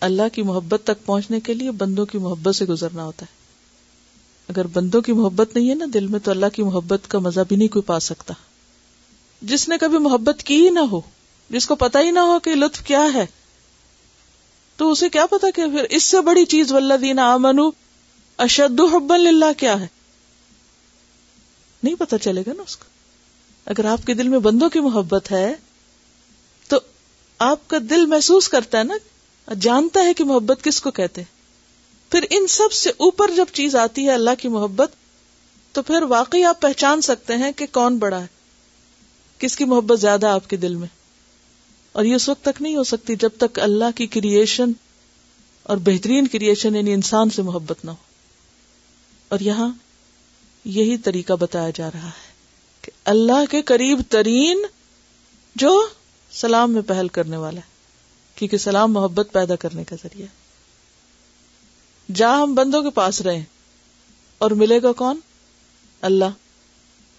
اللہ کی محبت تک پہنچنے کے لیے بندوں کی محبت سے گزرنا ہوتا ہے۔ اگر بندوں کی محبت نہیں ہے نا دل میں، تو اللہ کی محبت کا مزہ بھی نہیں کوئی پا سکتا۔ جس نے کبھی محبت کی ہی نہ ہو جس کو پتا ہی نہ ہو کہ لطف کیا ہے۔ تو اسے کیا پتا کہ پھر اس سے بڑی چیز ولدین آمنو اشد حب اللہ کیا ہے؟ نہیں پتا چلے گا نا اس کو۔ اگر آپ کے دل میں بندوں کی محبت ہے، تو آپ کا دل محسوس کرتا ہے نا، جانتا ہے کہ محبت کس کو کہتے پھر ان سب سے اوپر جب چیز آتی ہے اللہ کی محبت، تو پھر واقعی آپ پہچان سکتے ہیں کہ کون بڑا ہے، کس کی محبت زیادہ آپ کے دل میں۔ اور یہ اس وقت تک نہیں ہو سکتی جب تک اللہ کی کریشن اور بہترین کریشن یعنی انسان سے محبت نہ ہو۔ اور یہاں یہی طریقہ بتایا جا رہا ہے کہ اللہ کے قریب ترین جو سلام میں پہل کرنے والا ہے، کیونکہ سلام محبت پیدا کرنے کا ذریعہ جہاں ہم بندوں کے پاس رہے اور ملے گا کون؟ اللہ۔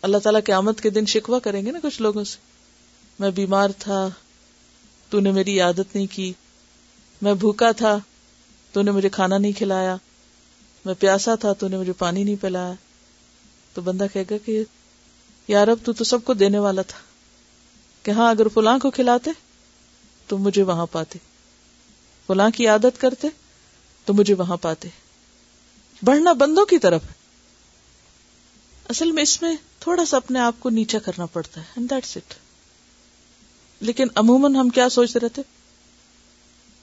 اللہ تعالیٰ قیامت کے دن شکوا کریں گے نا کچھ لوگوں سے۔ میں بیمار تھا تو نے میری عادت نہیں کی۔ میں بھوکا تھا، تو نے مجھے کھانا نہیں کھلایا۔ میں پیاسا تھا، تو نے مجھے پانی نہیں پلایا۔ تو بندہ کہے گا کہ یار اب تو تو سب کو دینے والا تھا۔ کہ ہاں اگر فلاں کو کھلاتے، تو مجھے وہاں پاتے۔ فلاں کی عادت کرتے، تو مجھے وہاں پاتے۔ بڑھنا بندوں کی طرف ہے۔ اصل میں اس میں تھوڑا سا اپنے آپ کو نیچا کرنا پڑتا ہے اٹ لیکن عموماً ہم کیا سوچتے رہتے؟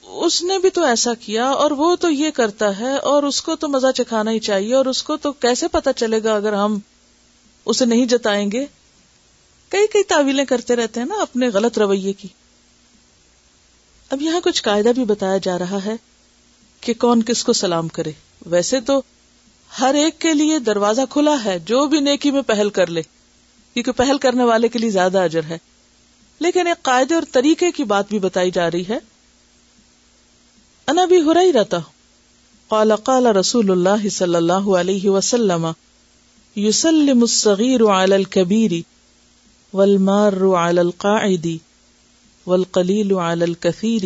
اس نے بھی تو ایسا کیا اور وہ تو یہ کرتا ہے اور اس کو تو مزہ چکھانا ہی چاہیے اور اس کو تو کیسے پتا چلے گا اگر ہم اسے نہیں جتائیں گے؟ کئی کئی تعویلیں کرتے رہتے ہیں نا اپنے غلط رویے کی۔ اب یہاں کچھ قاعدہ بھی بتایا جا رہا ہے کہ کون کس کو سلام کرے۔ ویسے تو ہر ایک کے لیے دروازہ کھلا ہے، جو بھی نیکی میں پہل کر لے، کیونکہ پہل کرنے والے کے لیے زیادہ اجر ہے۔ لیکن ایک قاعدے اور طریقے کی بات بھی بتائی جا رہی ہے۔ انا بھی ہو رہی رہتا قال قال رسول اللہ صلی اللہ علیہ وسلم يسلم الصغير على الكبير والمار على القاعد والقليل على الكثير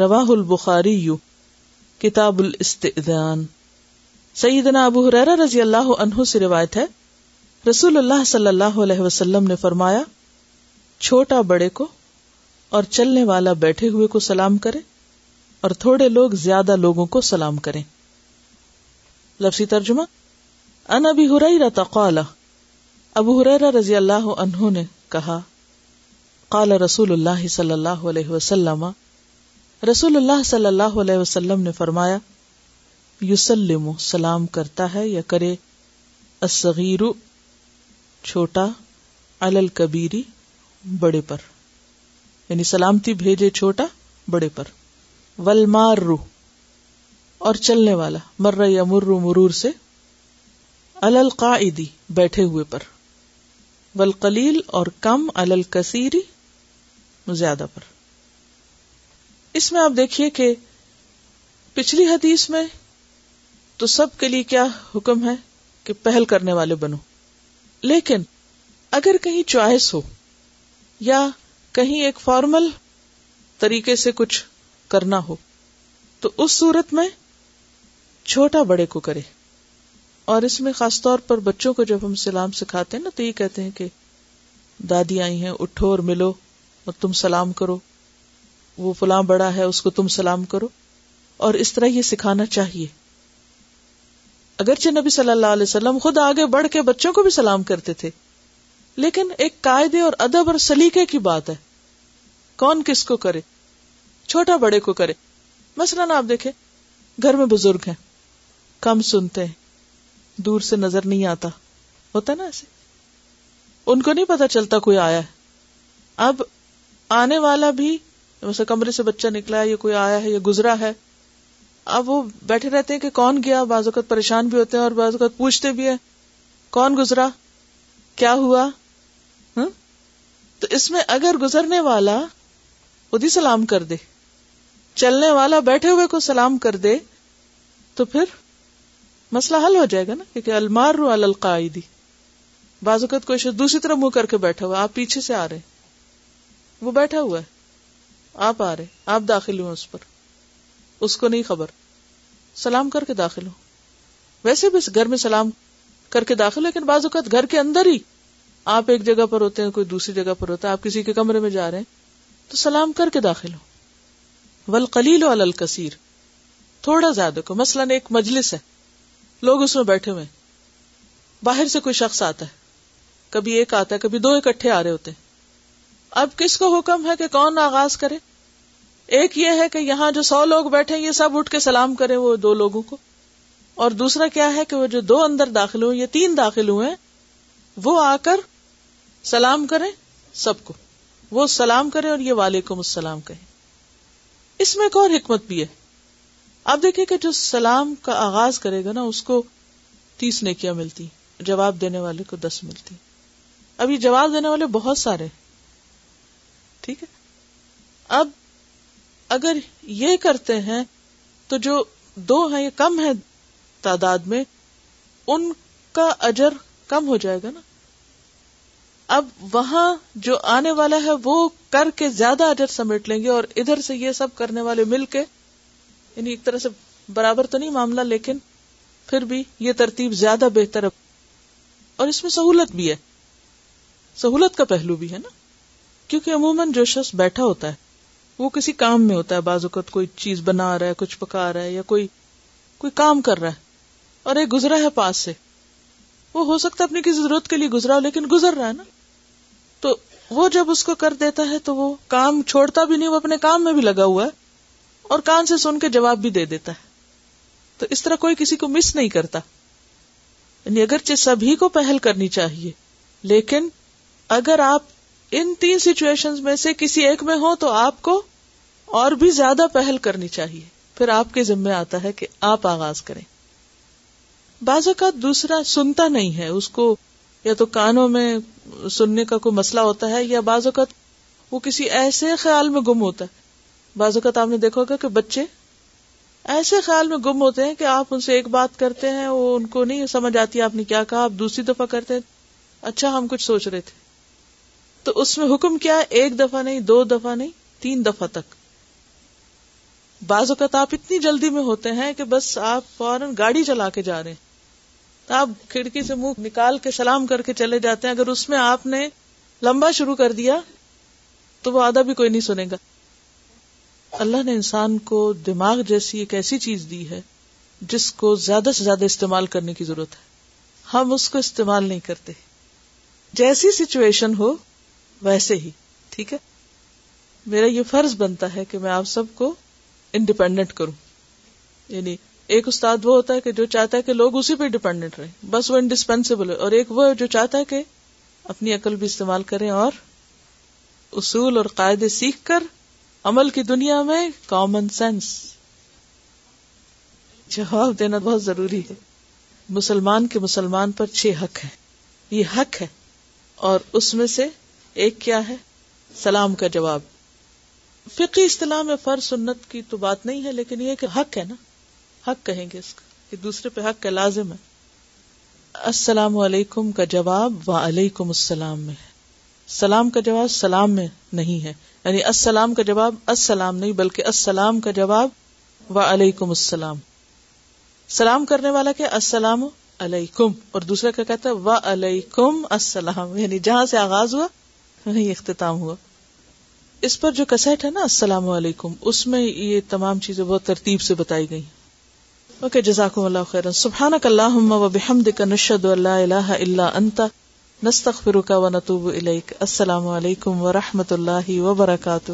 رواه البخاري کتاب الاستئذان۔ سیدنا ابو حریرہ رضی اللہ عنہ سے روایت ہے۔ رسول اللہ صلی اللہ علیہ وسلم نے فرمایا چھوٹا بڑے کو اور چلنے والا بیٹھے ہوئے کو سلام کرے اور تھوڑے لوگ زیادہ لوگوں کو سلام کریں۔ لفظی ترجمہ ان ابی ہریرہ قال ابو ہریرہ رضی اللہ عنہ نے کہا، قال رسول اللہ صلی اللہ علیہ وسلم، رسول اللہ صلی اللہ علیہ وسلم نے فرمایا یوسلم سلام کرتا ہے یا کرے، الصغیر، چھوٹا علل بڑے پر یعنی سلامتی بھیجے چھوٹا بڑے پر ول مار رو اور چلنے والا مر یا مرو مرور سے القاعدی بیٹھے ہوئے پر ول قلیل اور کم الل کثیری زیادہ پر اس میں آپ دیکھیے کہ پچھلی حدیث میں تو سب کے لیے کیا حکم ہے کہ پہل کرنے والے بنو لیکن اگر کہیں چوائس ہو یا کہیں ایک فارمل طریقے سے کچھ کرنا ہو، تو اس صورت میں چھوٹا بڑے کو کرے۔ اور اس میں خاص طور پر بچوں کو جب ہم سلام سکھاتے ہیں نا، تو یہ کہتے ہیں کہ دادی آئی ہیں، اٹھو اور ملو، اور تم سلام کرو۔ وہ فلاں بڑا ہے، اس کو تم سلام کرو۔ اور اس طرح یہ سکھانا چاہیے۔ اگرچہ نبی صلی اللہ علیہ وسلم خود آگے بڑھ کے بچوں کو بھی سلام کرتے تھے لیکن ایک قاعدے اور ادب اور سلیقے کی بات ہے۔ کون کس کو کرے؟ چھوٹا بڑے کو کرے۔ مثلاً آپ دیکھیں، گھر میں بزرگ ہیں۔ کم سنتے ہیں۔ دور سے نظر نہیں آتا۔ ہوتا نا ایسے۔ ان کو نہیں پتا چلتا کوئی آیا ہے۔ اب آنے والا بھی ویسے کمرے سے بچہ نکلا ہے یا کوئی آیا ہے یا گزرا ہے، اب وہ بیٹھے رہتے ہیں کہ کون گیا؟ بعض اوقات پریشان بھی ہوتے ہیں اور بعض اوقات پوچھتے بھی ہیں، کون گزرا؟ کیا ہوا؟ ہاں؟ تو اس میں اگر گزرنے والا خود ہی سلام کر دے، چلنے والا بیٹھے ہوئے کو سلام کر دے، تو پھر مسئلہ حل ہو جائے گا نا، کیونکہ المار رو القاعدی۔ بعض اوقات کوئی دوسری طرح منہ کر کے بیٹھا ہوا، آپ پیچھے سے آ رہے وہ بیٹھا ہوا ہے، آپ آ رہے آپ داخل ہوئے اس پر۔ اس کو نہیں خبر۔ سلام کر کے داخل ہو۔ ویسے بھی گھر میں سلام کر کے داخل ہو، لیکن بعض اوقات گھر کے اندر ہی آپ ایک جگہ پر ہوتے ہیں، کوئی دوسری جگہ پر ہوتا ہے، آپ کسی کے کمرے میں جا رہے ہیں، تو سلام کر کے داخل ہو۔ ول قلیل و الکثیر، تھوڑا زیادہ کو، مثلاً ایک مجلس ہے، لوگ اس میں بیٹھے ہوئے باہر سے کوئی شخص آتا ہے، کبھی ایک آتا ہے، کبھی دو اکٹھے آ رہے ہوتے ہیں۔ اب کس کو حکم ہے کہ کون آغاز کرے؟ ایک یہ ہے کہ یہاں جو سو لوگ بیٹھے یہ سب اٹھ کے سلام کرے وہ دو لوگوں کو۔ اور دوسرا کیا ہے کہ وہ جو دو اندر داخل ہوئے یہ تین داخل ہوئے وہ آ کر سلام کریں سب کو۔ وہ سلام کرے اور یہ وعلیکم السلام کہیں۔ اس میں ایک اور حکمت بھی ہے۔ آپ دیکھیں کہ جو سلام کا آغاز کرے گا نا، اس کو تیس نیکیاں ملتی جواب دینے والے کو دس ملتی اب یہ جواب دینے والے بہت سارے ٹھیک ہے؟ اب اگر یہ کرتے ہیں تو جو دو ہیں، یہ کم ہے تعداد میں، ان کا اجر کم ہو جائے گا نا۔ اب وہاں جو آنے والا ہے وہ کر کے زیادہ اجر سمیٹ لیں گے اور ادھر سے یہ سب کرنے والے مل کے یعنی ایک طرح سے برابر تو نہیں معاملہ، لیکن پھر بھی یہ ترتیب زیادہ بہتر ہے۔ اور اس میں سہولت بھی ہے۔ سہولت کا پہلو بھی ہے نا۔ کیونکہ عموماً جو شخص بیٹھا ہوتا ہے، وہ کسی کام میں ہوتا ہے۔ بعض اوقات کوئی چیز بنا رہا ہے، کچھ پکا رہا ہے یا کوئی کوئی کام کر رہا ہے۔ اور ایک گزرا ہے پاس سے۔ وہ ہو سکتا ہے اپنی کسی ضرورت کے لیے گزرا ہو، لیکن گزر رہا ہے نا۔ وہ جب اس کو کر دیتا ہے تو وہ کام چھوڑتا بھی نہیں، وہ اپنے کام میں بھی لگا ہوا ہے اور کان سے سن کے جواب بھی دے دیتا ہے۔ تو اس طرح کوئی کسی کو مس نہیں کرتا۔ یعنی اگرچہ سبھی کو پہل کرنی چاہیے، لیکن اگر آپ ان تین سچویشن میں سے کسی ایک میں ہو تو آپ کو اور بھی زیادہ پہل کرنی چاہیے۔ پھر آپ کے ذمے آتا ہے کہ آپ آغاز کریں۔ بعض اوقات دوسرا سنتا نہیں ہے، اس کو یا تو کانوں میں سننے کا کوئی مسئلہ ہوتا ہے، یا بعض اوقات وہ کسی ایسے خیال میں گم ہوتا ہے۔ بعض اوقات آپ نے دیکھا ہوگا کہ بچے ایسے خیال میں گم ہوتے ہیں کہ آپ ان سے ایک بات کرتے ہیں، وہ ان کو نہیں سمجھ آتی آپ نے کیا کہا، آپ دوسری دفعہ کرتے اچھا ہم کچھ سوچ رہے تھے۔ تو اس میں حکم کیا ایک دفعہ نہیں، دو دفعہ نہیں، تین دفعہ تک۔ بعض اوقات آپ اتنی جلدی میں ہوتے ہیں کہ بس آپ فوراً گاڑی چلا کے جا رہے ہیں۔ تو آپ کھڑکی سے منہ نکال کے سلام کر کے چلے جاتے ہیں۔ اگر اس میں آپ نے لمبا شروع کر دیا تو وہ آدھا بھی کوئی نہیں سنے گا۔ اللہ نے انسان کو دماغ جیسی ایک ایسی چیز دی ہے جس کو زیادہ سے زیادہ استعمال کرنے کی ضرورت ہے۔ ہم اس کو استعمال نہیں کرتے۔ جیسی سچویشن ہو، ویسے ہی، ٹھیک ہے؟ میرا یہ فرض بنتا ہے کہ میں آپ سب کو انڈیپینڈنٹ کروں۔ یعنی ایک استاد وہ ہوتا ہے کہ جو چاہتا ہے کہ لوگ اسی پہ ڈیپینڈنٹ رہیں، بس وہ انڈسپینسیبل ہے۔ اور ایک وہ جو چاہتا ہے کہ اپنی عقل بھی استعمال کریں اور اصول اور قاعدے سیکھ کر عمل کی دنیا میں کامن سینس جواب دینا بہت ضروری ہے۔ مسلمان کے مسلمان پر چھ حق ہے یہ حق ہے۔ اور اس میں سے ایک کیا ہے؟ سلام کا جواب۔ فقی اصطلاح میں فرض سنت کی تو بات نہیں ہے، لیکن یہ کہ حق ہے نا۔ حق کہیں گے اس کا کہ دوسرے پہ حق کا لازم ہے۔ السلام علیکم کا جواب و السلام میں ہے۔ سلام کا جواب سلام میں نہیں ہے۔ یعنی السلام کا جواب السلام نہیں، بلکہ السلام کا جواب و السلام۔ سلام کرنے والا کیا؟ السلام علیکم۔ اور دوسرا کیا کہتا ہے؟ و السلام۔ یعنی جہاں سے آغاز ہوا، وہیں اختتام ہوا۔ اس پر جو کسیٹ ہے نا، السلام علیکم، اس میں یہ تمام چیزیں بہت ترتیب سے بتائی گئی۔ اوکے جزاکم اللہ خیر سبحانک اللہم و بحمدک نشہد اللہ الہ الا انت، نستغفرک و نتوب الیک. السلام علیکم و رحمت اللہ وبرکاتہ.